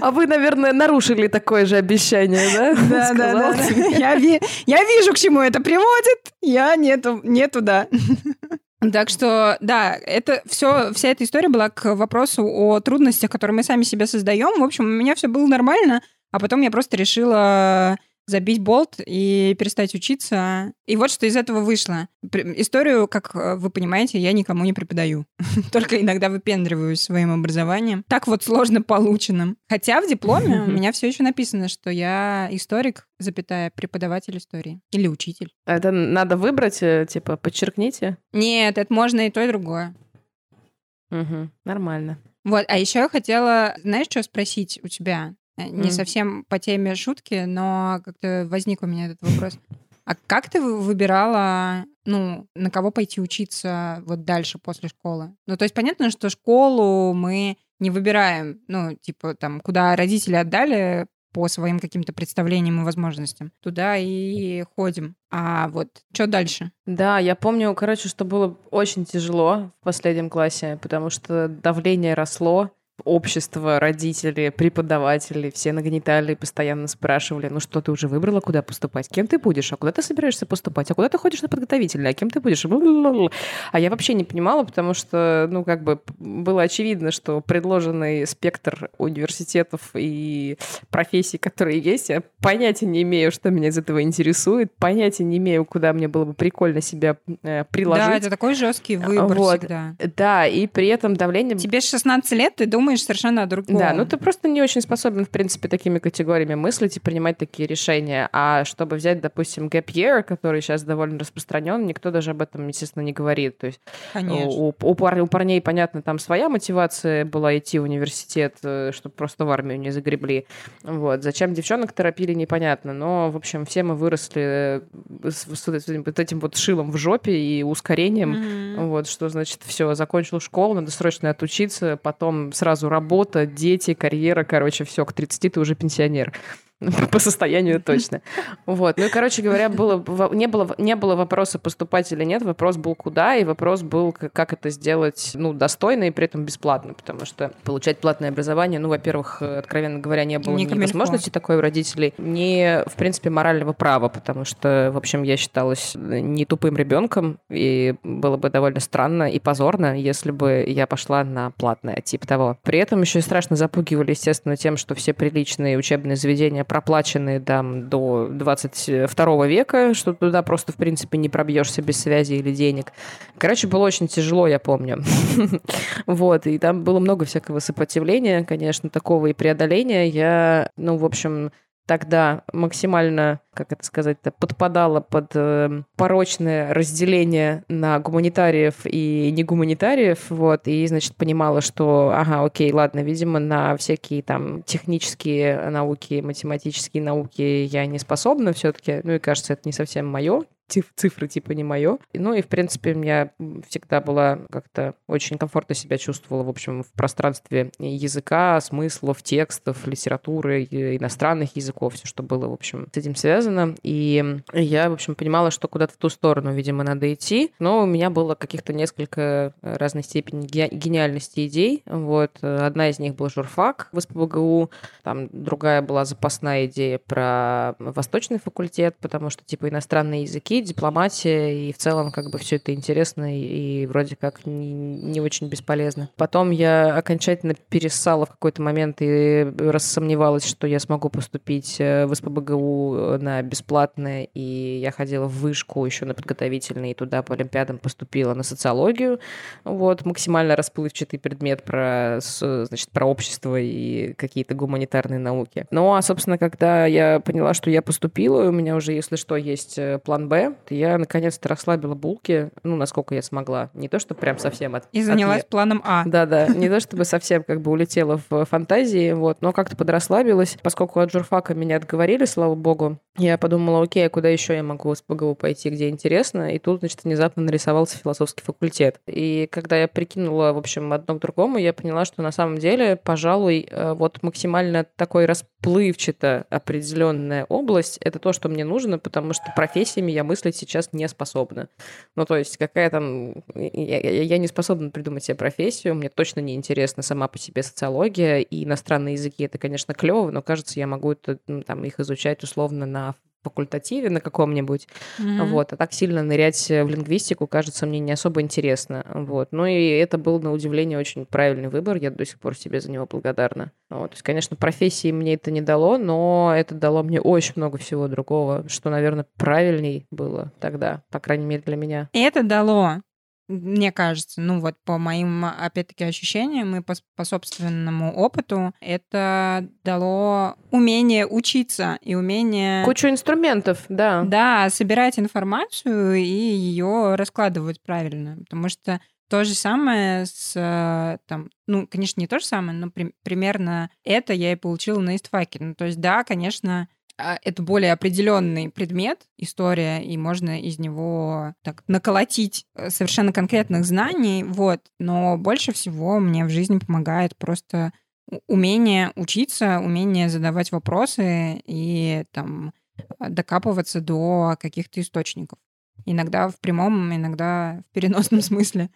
А вы, наверное, нарушили такое же обещание, да? Да, да, да. Сказала? Я, ви- я вижу, к чему это приводит. Я нету, не туда. Так что, да, это все, вся эта история была к вопросу о трудностях, которые мы сами себе создаем. В общем, у меня все было нормально, а потом я просто решила забить болт и перестать учиться. И вот что из этого вышло. Историю, как э, вы понимаете, я никому не преподаю. Только иногда выпендриваюсь своим образованием. Так вот сложно полученным. Хотя в дипломе у меня все еще написано, что я историк, запятая, преподаватель истории. Или учитель. Это надо выбрать, э, типа, подчеркните. Нет, это можно и то, и другое. Мгм, Нормально. Вот, а еще я хотела, знаешь, что спросить у тебя? Э, Не М. совсем по теме шутки, но как-то возник у меня этот вопрос. А как ты вы- выбирала, ну, на кого пойти учиться вот дальше после школы? Ну, то есть понятно, что школу мы не выбираем, ну, типа там, куда родители отдали по своим каким-то представлениям и возможностям, туда и ходим. А вот что дальше? Да, я помню, короче, что было очень тяжело в последнем классе, потому что давление росло, общество, родители, преподаватели, все нагнетали постоянно спрашивали, ну что, ты уже выбрала, куда поступать? Кем ты будешь? А куда ты собираешься поступать? А куда ты ходишь на подготовительный? А кем ты будешь? А я вообще не понимала, потому что, ну, как бы было очевидно, что предложенный спектр университетов и профессий, которые есть, я понятия не имею, что меня из этого интересует, понятия не имею, куда мне было бы прикольно себя э, приложить. Да, это такой жесткий выбор Вот. всегда. Да, и при этом давление... Тебе 16 лет, ты думаешь совершенно о другом. Да, ну ты просто не очень способен, в принципе, такими категориями мыслить и принимать такие решения. А чтобы взять, допустим, gap year, который сейчас довольно распространен, никто даже об этом, естественно, не говорит. То есть Конечно. у, у пар- у парней, понятно, там своя мотивация была идти в университет, чтобы просто в армию не загребли. Вот. Зачем девчонок торопили, непонятно. Но, в общем, все мы выросли э, с, с этим- вот этим вот шилом в жопе и ускорением. Мгм. Вот, что значит, все, закончил школу, надо срочно отучиться, потом сразу работа, дети, карьера, короче, все, к 30 ты уже пенсионер. По состоянию точно. Вот. Ну и, короче говоря, было, не, было, не было вопроса, поступать или нет. Вопрос был куда, и вопрос был, как это сделать ну, достойно и при этом бесплатно. Потому что получать платное образование, ну, во-первых, откровенно говоря, не было Не ни возможности такой у родителей, ни, в принципе, морального права, потому что, в общем, я считалась не тупым ребенком, и было бы довольно странно и позорно, если бы я пошла на платное, типа того. При этом еще и страшно запугивали, естественно, тем, что все приличные учебные заведения проплачены там до 22 века, что туда просто, в принципе, не пробьешься без связи или денег. Короче, было очень тяжело, я помню. Вот, и там было много всякого сопротивления, конечно, такого и преодоления. Я, ну, в общем, тогда максимально, как это сказать-то, подпадала под э, порочное разделение на гуманитариев и негуманитариев, вот, и, значит, понимала, что, ага, окей, ладно, видимо, на всякие там технические науки, математические науки я не способна все-таки, ну и, кажется, это не совсем мое, цифры типа не мое. Ну и, в принципе, я всегда была как-то очень комфортно себя чувствовала, в общем, в пространстве языка, смыслов, текстов, литературы, иностранных языков, все, что было, в общем, с этим связано. И я, в общем, понимала, что куда-то в ту сторону, видимо, надо идти. Но у меня было каких-то несколько разной степени гениальности идей. Вот. Одна из них был журфак в СПБГУ, там другая была запасная идея про восточный факультет, потому что, типа, иностранные языки дипломатия, и в целом как бы все это интересно и, и вроде как не, не очень бесполезно. Потом я окончательно перессала в какой-то момент и рассомневалась, что я смогу поступить э, в СПБГУ на бесплатное, и я ходила в вышку еще на подготовительный, и туда по Олимпиадам поступила на социологию, вот, максимально расплывчатый предмет про, значит, про общество и какие-то гуманитарные науки. Ну, а, собственно, когда я поняла, что я поступила, у меня уже, если что, есть э, план Б, я наконец-то расслабила булки, ну, насколько я смогла. Не то, что прям совсем от... И занялась от... планом А. Да-да, не то, чтобы совсем как бы улетела в фантазии, вот, но как-то подрасслабилась. Поскольку от журфака меня отговорили, слава богу, я подумала, окей, а куда еще я могу с ПГУ пойти, где интересно? И тут, значит, внезапно нарисовался философский факультет. И когда я прикинула, в общем, одно к другому, я поняла, что на самом деле, пожалуй, э, вот максимально такой расплывчато определенная область — это то, что мне нужно, потому что профессиями я мыслить сейчас не способна. Ну, то есть какая там... Я, я не способна придумать себе профессию, мне точно не интересна сама по себе социология, и иностранные языки — это, конечно, клево, но, кажется, я могу это, ну, там, их изучать условно на факультативе на каком-нибудь, mm-hmm. вот, а так сильно нырять в лингвистику, кажется, мне не особо интересно, вот, ну и это был, на удивление, очень правильный выбор, я до сих пор себе за него благодарна, вот, то есть, конечно, профессии мне это не дало, но это дало мне очень много всего другого, что, наверное, правильней было тогда, по крайней мере, для меня. Это дало мне кажется, ну вот по моим, опять-таки, ощущениям и по, по собственному опыту, это дало умение учиться и умение... Кучу инструментов, да. Да, собирать информацию и ее раскладывать правильно. Потому что то же самое с, там, ну, конечно, не то же самое, но при, примерно это я и получила на истфаке. Ну, то есть, да, конечно, это более определенный предмет, история, и можно из него так наколотить э, совершенно конкретных знаний, вот. Но больше всего мне в жизни помогает просто умение учиться, умение задавать вопросы и там докапываться до каких-то источников. Иногда в прямом, иногда в переносном смысле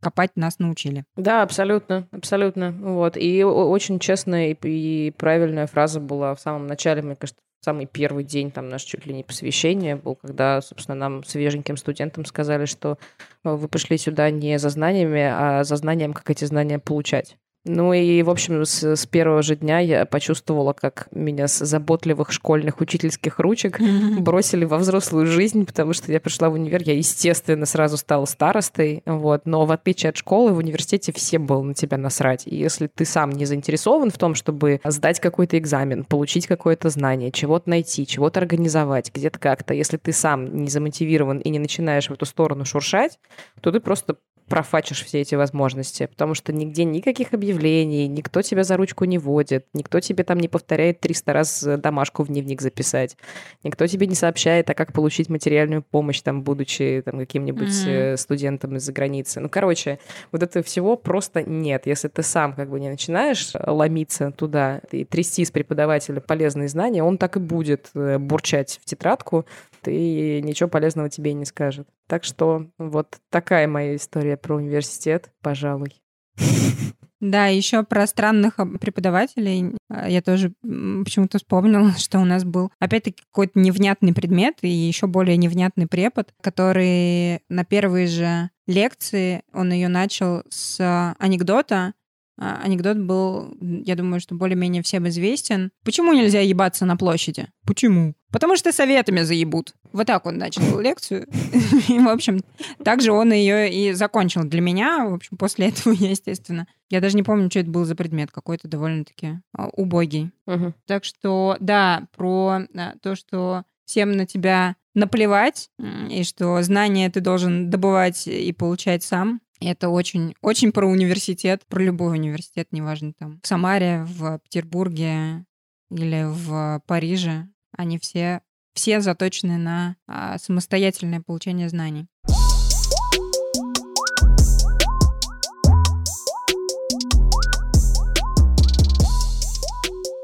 копать нас научили. Да, абсолютно, абсолютно. Вот. И очень честная и, и правильная фраза была в самом начале, мне кажется, самый первый день, там, наш чуть ли не посвящение был, когда, собственно, нам, свеженьким студентам, сказали, что э, вы пришли сюда не за знаниями, а за знанием, как эти знания получать. Ну и, в общем, с, с первого же дня я почувствовала, как меня с заботливых школьных учительских ручек бросили во взрослую жизнь, потому что я пришла в универ, я, естественно, сразу стала старостой, вот, но в отличие от школы, в университете всем было на тебя насрать. И если ты сам не заинтересован в том, чтобы сдать какой-то экзамен, получить какое-то знание, чего-то найти, чего-то организовать, где-то как-то, если ты сам не замотивирован и не начинаешь в эту сторону шуршать, то ты просто профачишь все эти возможности, потому что нигде никаких объявлений, никто тебя за ручку не водит, никто тебе там не повторяет 300 раз домашку в дневник записать, никто тебе не сообщает, а как получить материальную помощь, там, будучи там, каким-нибудь mm-hmm. студентом из-за границы. Ну, короче, вот этого всего просто нет. Если ты сам как бы не начинаешь ломиться туда и трясти с преподавателя полезные знания, он так и будет э, бурчать в тетрадку, и ничего полезного тебе не скажет. Так что вот такая моя история про университет, пожалуй. Да, еще про странных преподавателей а, я тоже почему-то вспомнила, что у нас был опять-таки какой-то невнятный предмет и еще более невнятный препод, который на первой же лекции он ее начал с анекдота, анекдот был, я думаю, что более-менее всем известен. Почему нельзя ебаться на площади? Почему? Потому что советами заебут. Вот так он начал лекцию. И, в общем, также он ее и закончил для меня. В общем, после этого я, естественно, я даже не помню, что это был за предмет, какой-то довольно-таки а, убогий. Угу. Так что, да, про то, что всем на тебя наплевать, и что знания ты должен добывать и получать сам. Это очень, очень про университет, про любой университет, неважно там, в Самаре, в Петербурге или в Париже. Они все, все заточены на а, самостоятельное получение знаний.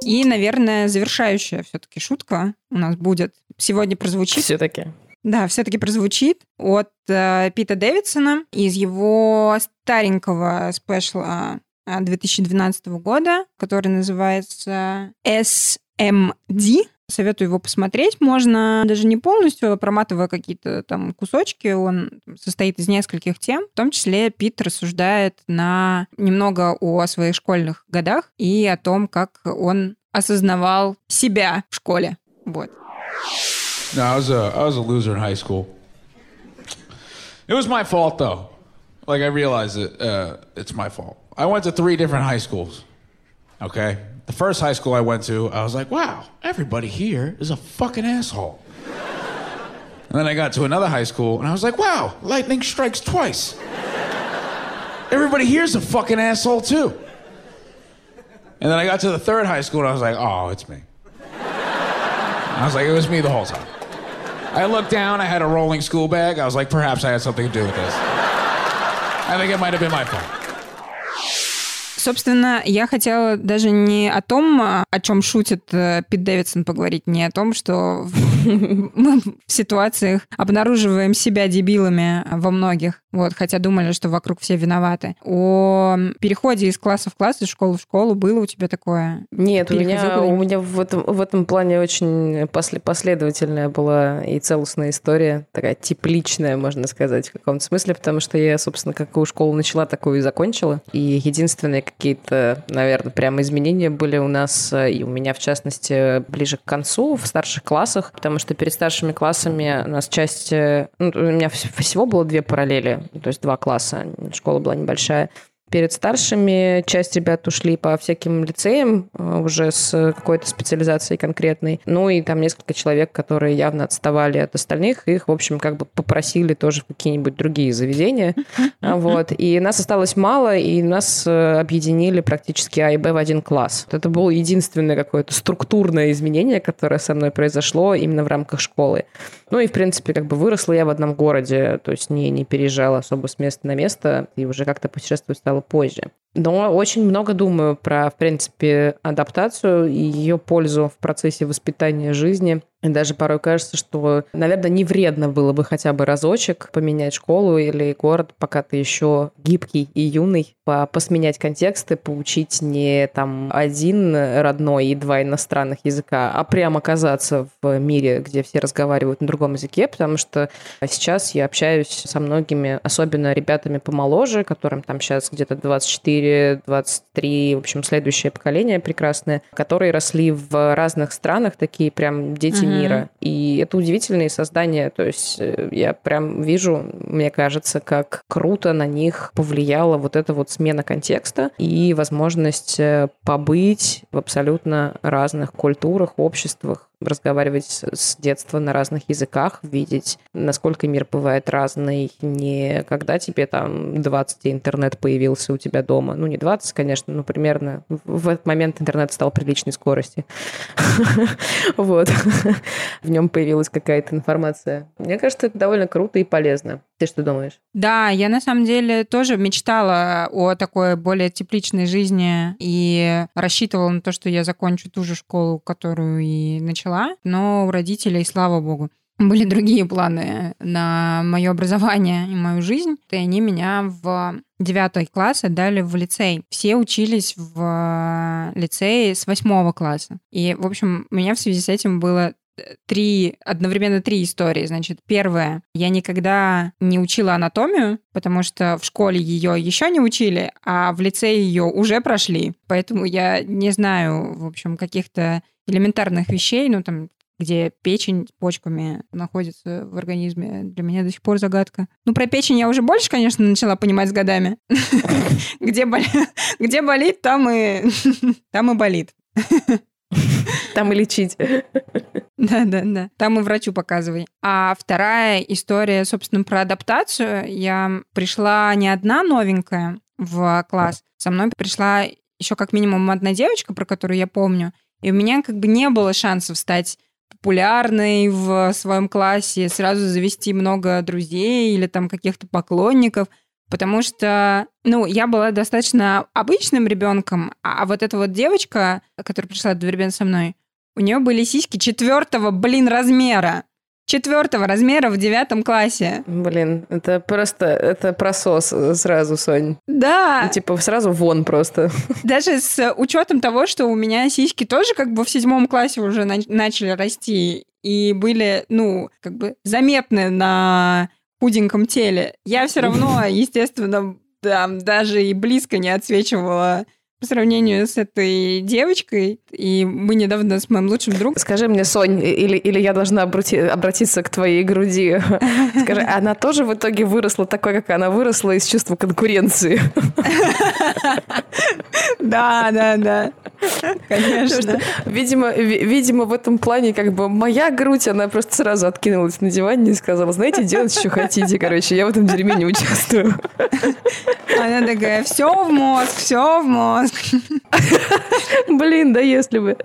И, наверное, завершающая все-таки шутка у нас будет сегодня прозвучит. Все-таки. Да, все-таки прозвучит от э, Пита Дэвидсона из его старенького спешла 2012 э, года, который называется SMD. Советую его посмотреть. Можно даже не полностью, проматывая какие-то там кусочки. Он состоит из нескольких тем. В том числе Пит рассуждает на немного о своих школьных годах и о том, как он осознавал себя в школе. Вот. No, I was a I was a loser in high school. It was my fault though. Like I realized it. Uh, it's my fault. I went to three different high schools. Okay, the first high school I went to, I was like, wow, everybody here is a fucking asshole. and then I got to another high school, and I was like, wow, lightning strikes twice. Everybody here's a fucking asshole too. And then I got to the third high school, and I was like, oh, it's me. I was like, it was me the whole time. I looked down, I had a rolling school bag. I was like, perhaps I had something to do with this. I think it might have been my fault. Собственно, я хотела даже не о том, о чем шутит э, Пит Дэвидсон, поговорить, не о том, что мы в ситуациях обнаруживаем себя дебилами во многих, вот, хотя думали, что вокруг все виноваты. О переходе из класса в класс, из школы в школу было у тебя такое? Нет, у меня, у меня в, этом, в этом плане очень после, последовательная была и целостная история, такая тепличная, можно сказать, в каком-то смысле, потому что я, собственно, какую школу начала, такую и закончила. И единственное, какие-то, наверное, прямо изменения были у нас, и у меня, в частности, ближе к концу, в старших классах, потому что перед старшими классами у нас часть... Э, ну, у меня всего было две параллели, то есть два класса, школа была небольшая перед старшими. Часть ребят ушли по всяким лицеям э, уже с какой-то специализацией конкретной. Ну и там несколько человек, которые явно отставали от остальных, их, в общем, как бы попросили тоже в какие-нибудь другие заведения. Вот. И нас осталось мало, и нас э, объединили практически А и Б в один класс. Это было единственное какое-то структурное изменение, которое со мной произошло именно в рамках школы. Ну и, в принципе, как бы выросла я в одном городе, то есть не, не переезжала особо с места на место, и уже как-то путешествовать стало позже. Но очень много думаю про, в принципе, адаптацию и ее пользу в процессе воспитания жизни. И даже порой кажется, что, наверное, не вредно было бы хотя бы разочек поменять школу или город, пока ты еще гибкий и юный, посменять контексты, поучить не там один родной и два иностранных языка, а прямо оказаться в мире, где все разговаривают на другом языке, потому что сейчас я общаюсь со многими, особенно ребятами помоложе, которым там сейчас где-то 24, 23, в общем, следующее поколение прекрасное, которые росли в разных странах, такие прям дети mm-hmm. Мира. И это удивительные создания, то есть э, я прям вижу, мне кажется, как круто на них повлияла вот эта вот смена контекста и возможность э, побыть в абсолютно разных культурах, обществах, разговаривать с, детства на разных языках, видеть, насколько мир бывает разный, не когда тебе там 20 и интернет появился у тебя дома. Ну, не 20, конечно, но примерно в этот момент интернет стал приличной скорости. Вот. В нем появилась какая-то информация. Мне кажется, это довольно круто и полезно. Ты что думаешь? Да, я на самом деле тоже мечтала о такой более тепличной жизни и рассчитывала на то, что я закончу ту же школу, которую и начала, но у родителей, слава богу, были другие планы на мое образование и мою жизнь, и они меня в девятый класс отдали в лицей. Все учились в лицее с восьмого класса. И, в общем, у меня в связи с этим было три, одновременно три истории. Значит, первая, я никогда не учила анатомию, потому что в школе ее еще не учили, а в лицее ее уже прошли. Поэтому я не знаю, в общем, каких-то элементарных вещей, ну, там, где печень почками находится в организме, для меня до сих пор загадка. Ну, про печень я уже больше, конечно, начала понимать с годами. Где болит, там и болит. Там и лечить. Да, да, да. Там и врачу показывай. А вторая история, собственно, про адаптацию. Я пришла не одна новенькая в класс. Со мной пришла еще как минимум одна девочка, про которую я помню. И у меня как бы не было шансов стать популярной в своем классе, сразу завести много друзей или там каких-то поклонников – потому что, ну, я была достаточно обычным ребенком, а вот эта вот девочка, которая пришла одновременно со мной, у нее были сиськи четвертого, блин, размера. Четвертого размера в девятом классе. Блин, это просто, это просос сразу, Сонь. Да. Ну, типа сразу вон просто. Даже с учетом того, что у меня сиськи тоже как бы в седьмом классе уже на- начали расти и были, ну, как бы заметны на худеньком теле, я все равно, естественно, там даже и близко не отсвечивала по сравнению с этой девочкой. И мы недавно с моим лучшим другом... Скажи мне, Сонь, или, или я должна обрати, обратиться к твоей груди. Скажи, она тоже в итоге выросла такой, как она выросла из чувства конкуренции? Да, да, да. Конечно. Видимо, видимо, в этом плане как бы моя грудь, она просто сразу откинулась на диване и сказала, знаете, делать что хотите, короче, я в этом дерьме не участвую. Она такая, все в мозг, все в мозг. Блин, да если бы.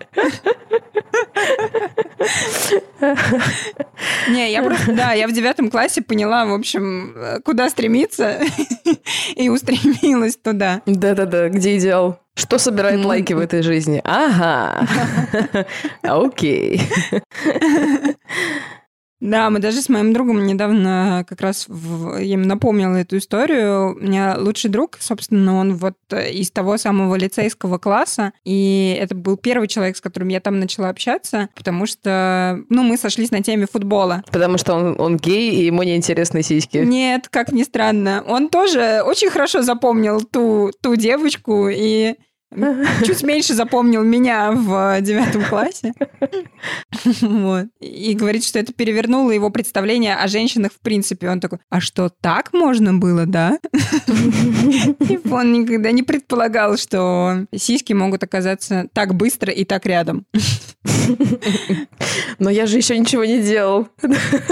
Не, я просто, да, я в девятом классе поняла, в общем, куда стремиться, и устремилась туда. Да-да-да, где идеал? Что собирает лайки в этой жизни? Ага. Окей. Да, мы даже с моим другом недавно как раз в... ему напомнила эту историю. У меня лучший друг, собственно, он вот из того самого лицейского класса, и это был первый человек, с которым я там начала общаться, потому что, ну, мы сошлись на теме футбола. Потому что он, он гей, и ему неинтересны сиськи. Нет, как ни странно. Он тоже очень хорошо запомнил ту, ту девочку, и чуть меньше запомнил меня в девятом классе. Вот. И говорит, что это перевернуло его представление о женщинах в принципе. Он такой, а что, так можно было, да? Он никогда не предполагал, что сиськи могут оказаться так быстро и так рядом. Но я же еще ничего не делал.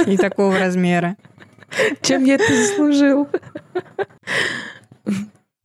И такого размера. Чем я это заслужил?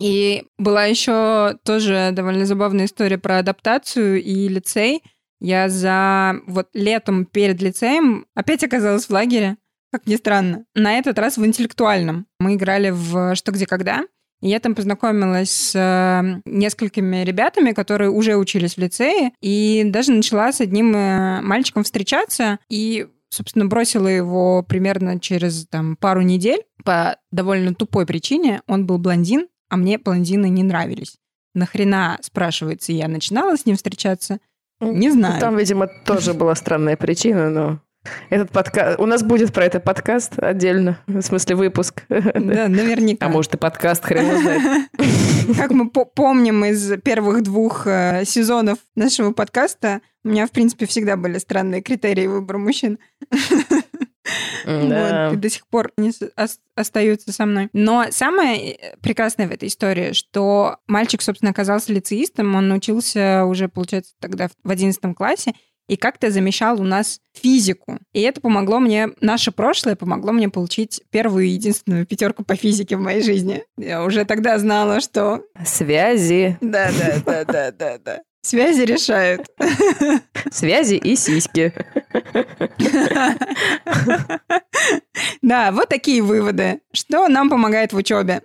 И была еще тоже довольно забавная история про адаптацию и лицей. Я за вот летом перед лицеем опять оказалась в лагере, как ни странно. На этот раз в интеллектуальном. Мы играли в «Что, где, когда». И я там познакомилась с э, несколькими ребятами, которые уже учились в лицее, и даже начала с одним э, мальчиком встречаться, и собственно, бросила его примерно через там, пару недель по довольно тупой причине. Он был блондин, а мне блондины не нравились. Нахрена, спрашивается, я начинала с ним встречаться? Не знаю. Там, видимо, тоже была странная причина, но этот подкаст... У нас будет про это подкаст отдельно, в смысле выпуск. Да, наверняка. А может и подкаст, хрен знает. Как мы помним из первых двух э, сезонов нашего подкаста, у меня, в принципе, всегда были странные критерии выбора мужчин. Да. Вот, и до сих пор не остаются со мной. Но самое э, прекрасное в этой истории, что мальчик, собственно, оказался лицеистом, он научился уже, получается, тогда в одиннадцатом классе, и как-то замещал у нас физику. И это помогло мне, наше прошлое помогло мне получить первую и единственную пятерку по физике в моей жизни. Я уже тогда знала, что... Связи. Да, да, да, да, да, да. Связи решают. Связи и сиськи. Да, вот такие выводы. Что нам помогает в учебе?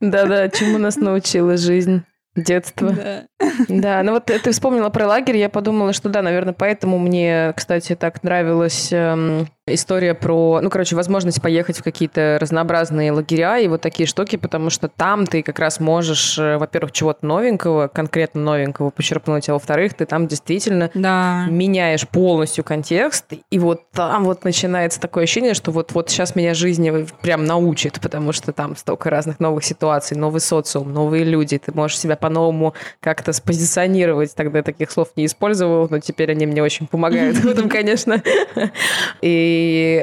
Да-да, чему нас научила жизнь? Детство. Да. Да, ну вот ты вспомнила про лагерь, я подумала, что да, наверное, поэтому мне, кстати, так нравилась эм, история про, ну, короче, возможность поехать в какие-то разнообразные лагеря и вот такие штуки, потому что там ты как раз можешь, э, во-первых, чего-то новенького, конкретно новенького почерпнуть, а во-вторых, ты там действительно Да. меняешь полностью контекст, и вот там вот начинается такое ощущение, что вот, вот сейчас меня жизнь прям научит, потому что там столько разных новых ситуаций, новый социум, новые люди, ты можешь себя по-новому как-то спозиционировать. Тогда я таких слов не использовал, но теперь они мне очень помогают в этом, конечно. И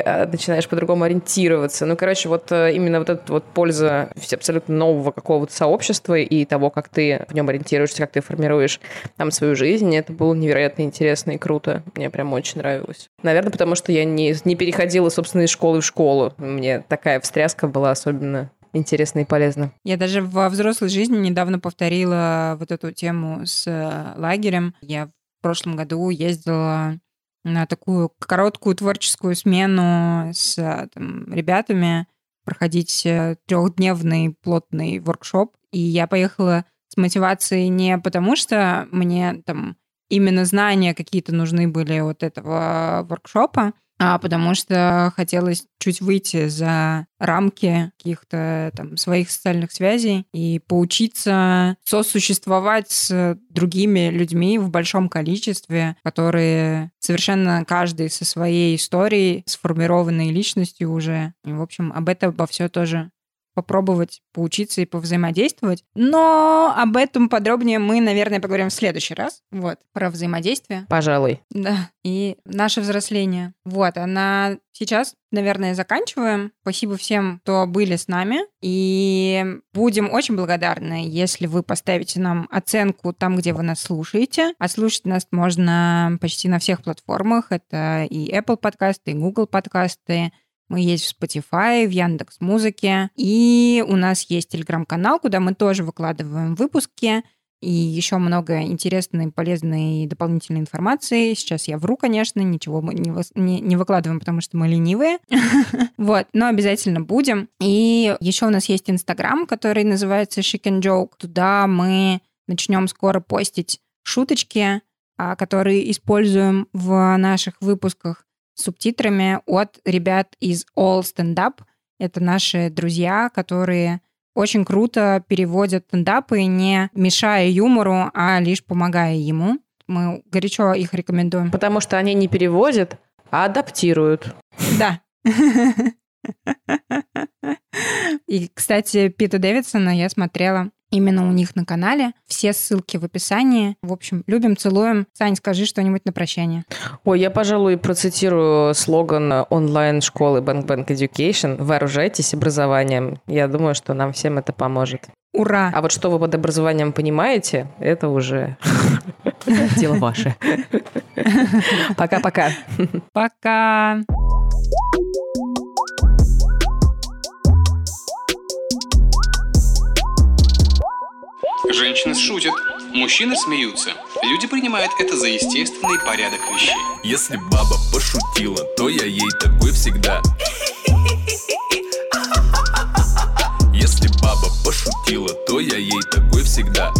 э, начинаешь по-другому ориентироваться. Ну, короче, вот э, именно вот эта вот польза абсолютно нового какого-то сообщества и того, как ты в нем ориентируешься, как ты формируешь там свою жизнь, это было невероятно интересно и круто. Мне прям очень нравилось. Наверное, потому что я не, не переходила, собственно, из школы в школу. Мне такая встряска была особенно интересно и полезно. Я даже во взрослой жизни недавно повторила вот эту тему с э, лагерем. Я в прошлом году ездила на такую короткую творческую смену с э, там, ребятами проходить э, трехдневный плотный воркшоп. И я поехала с мотивацией не потому, что мне там именно знания какие-то нужны были от этого воркшопа, а потому что хотелось чуть выйти за рамки каких-то там своих социальных связей и поучиться сосуществовать с другими людьми в большом количестве, которые совершенно каждый со своей историей, сформированной личностью уже. И, в общем, об этом обо все тоже попробовать поучиться и повзаимодействовать. Но об этом подробнее мы, наверное, поговорим в следующий раз. Вот, про взаимодействие. Пожалуй. Да, и наше взросление. Вот, а на сейчас, наверное, заканчиваем. Спасибо всем, кто были с нами. И будем очень благодарны, если вы поставите нам оценку там, где вы нас слушаете. А слушать нас можно почти на всех платформах. Это и Apple подкасты, и Google подкасты, мы есть в Spotify, в Яндекс Музыке. И у нас есть телеграм-канал, куда мы тоже выкладываем выпуски и еще много интересной, полезной дополнительной информации. Сейчас я вру, конечно, ничего мы не, не, не выкладываем, потому что мы ленивые. Вот, но обязательно будем. И еще у нас есть Инстаграм, который называется Chicken Joke. Туда мы начнем скоро постить шуточки, а, которые используем в наших выпусках субтитрами от ребят из All Stand Up. Это наши друзья, которые очень круто переводят стендапы, не мешая юмору, а лишь помогая ему. Мы горячо их рекомендуем. Потому что они не переводят, а адаптируют. Да. И, кстати, Пита Дэвидсона я смотрела именно у них на канале. Все ссылки в описании. В общем, любим, целуем. Сань, скажи что-нибудь на прощание. Ой, я, пожалуй, процитирую слоган онлайн-школы Bank Bank Education «Вооружайтесь образованием». Я думаю, что нам всем это поможет. Ура! А вот что вы под образованием понимаете, это уже дело ваше. Пока-пока. Пока! Женщины шутят, мужчины смеются. Люди принимают это за естественный порядок вещей. Если баба пошутила, то я ей такой всегда. Если баба пошутила, то я ей такой всегда.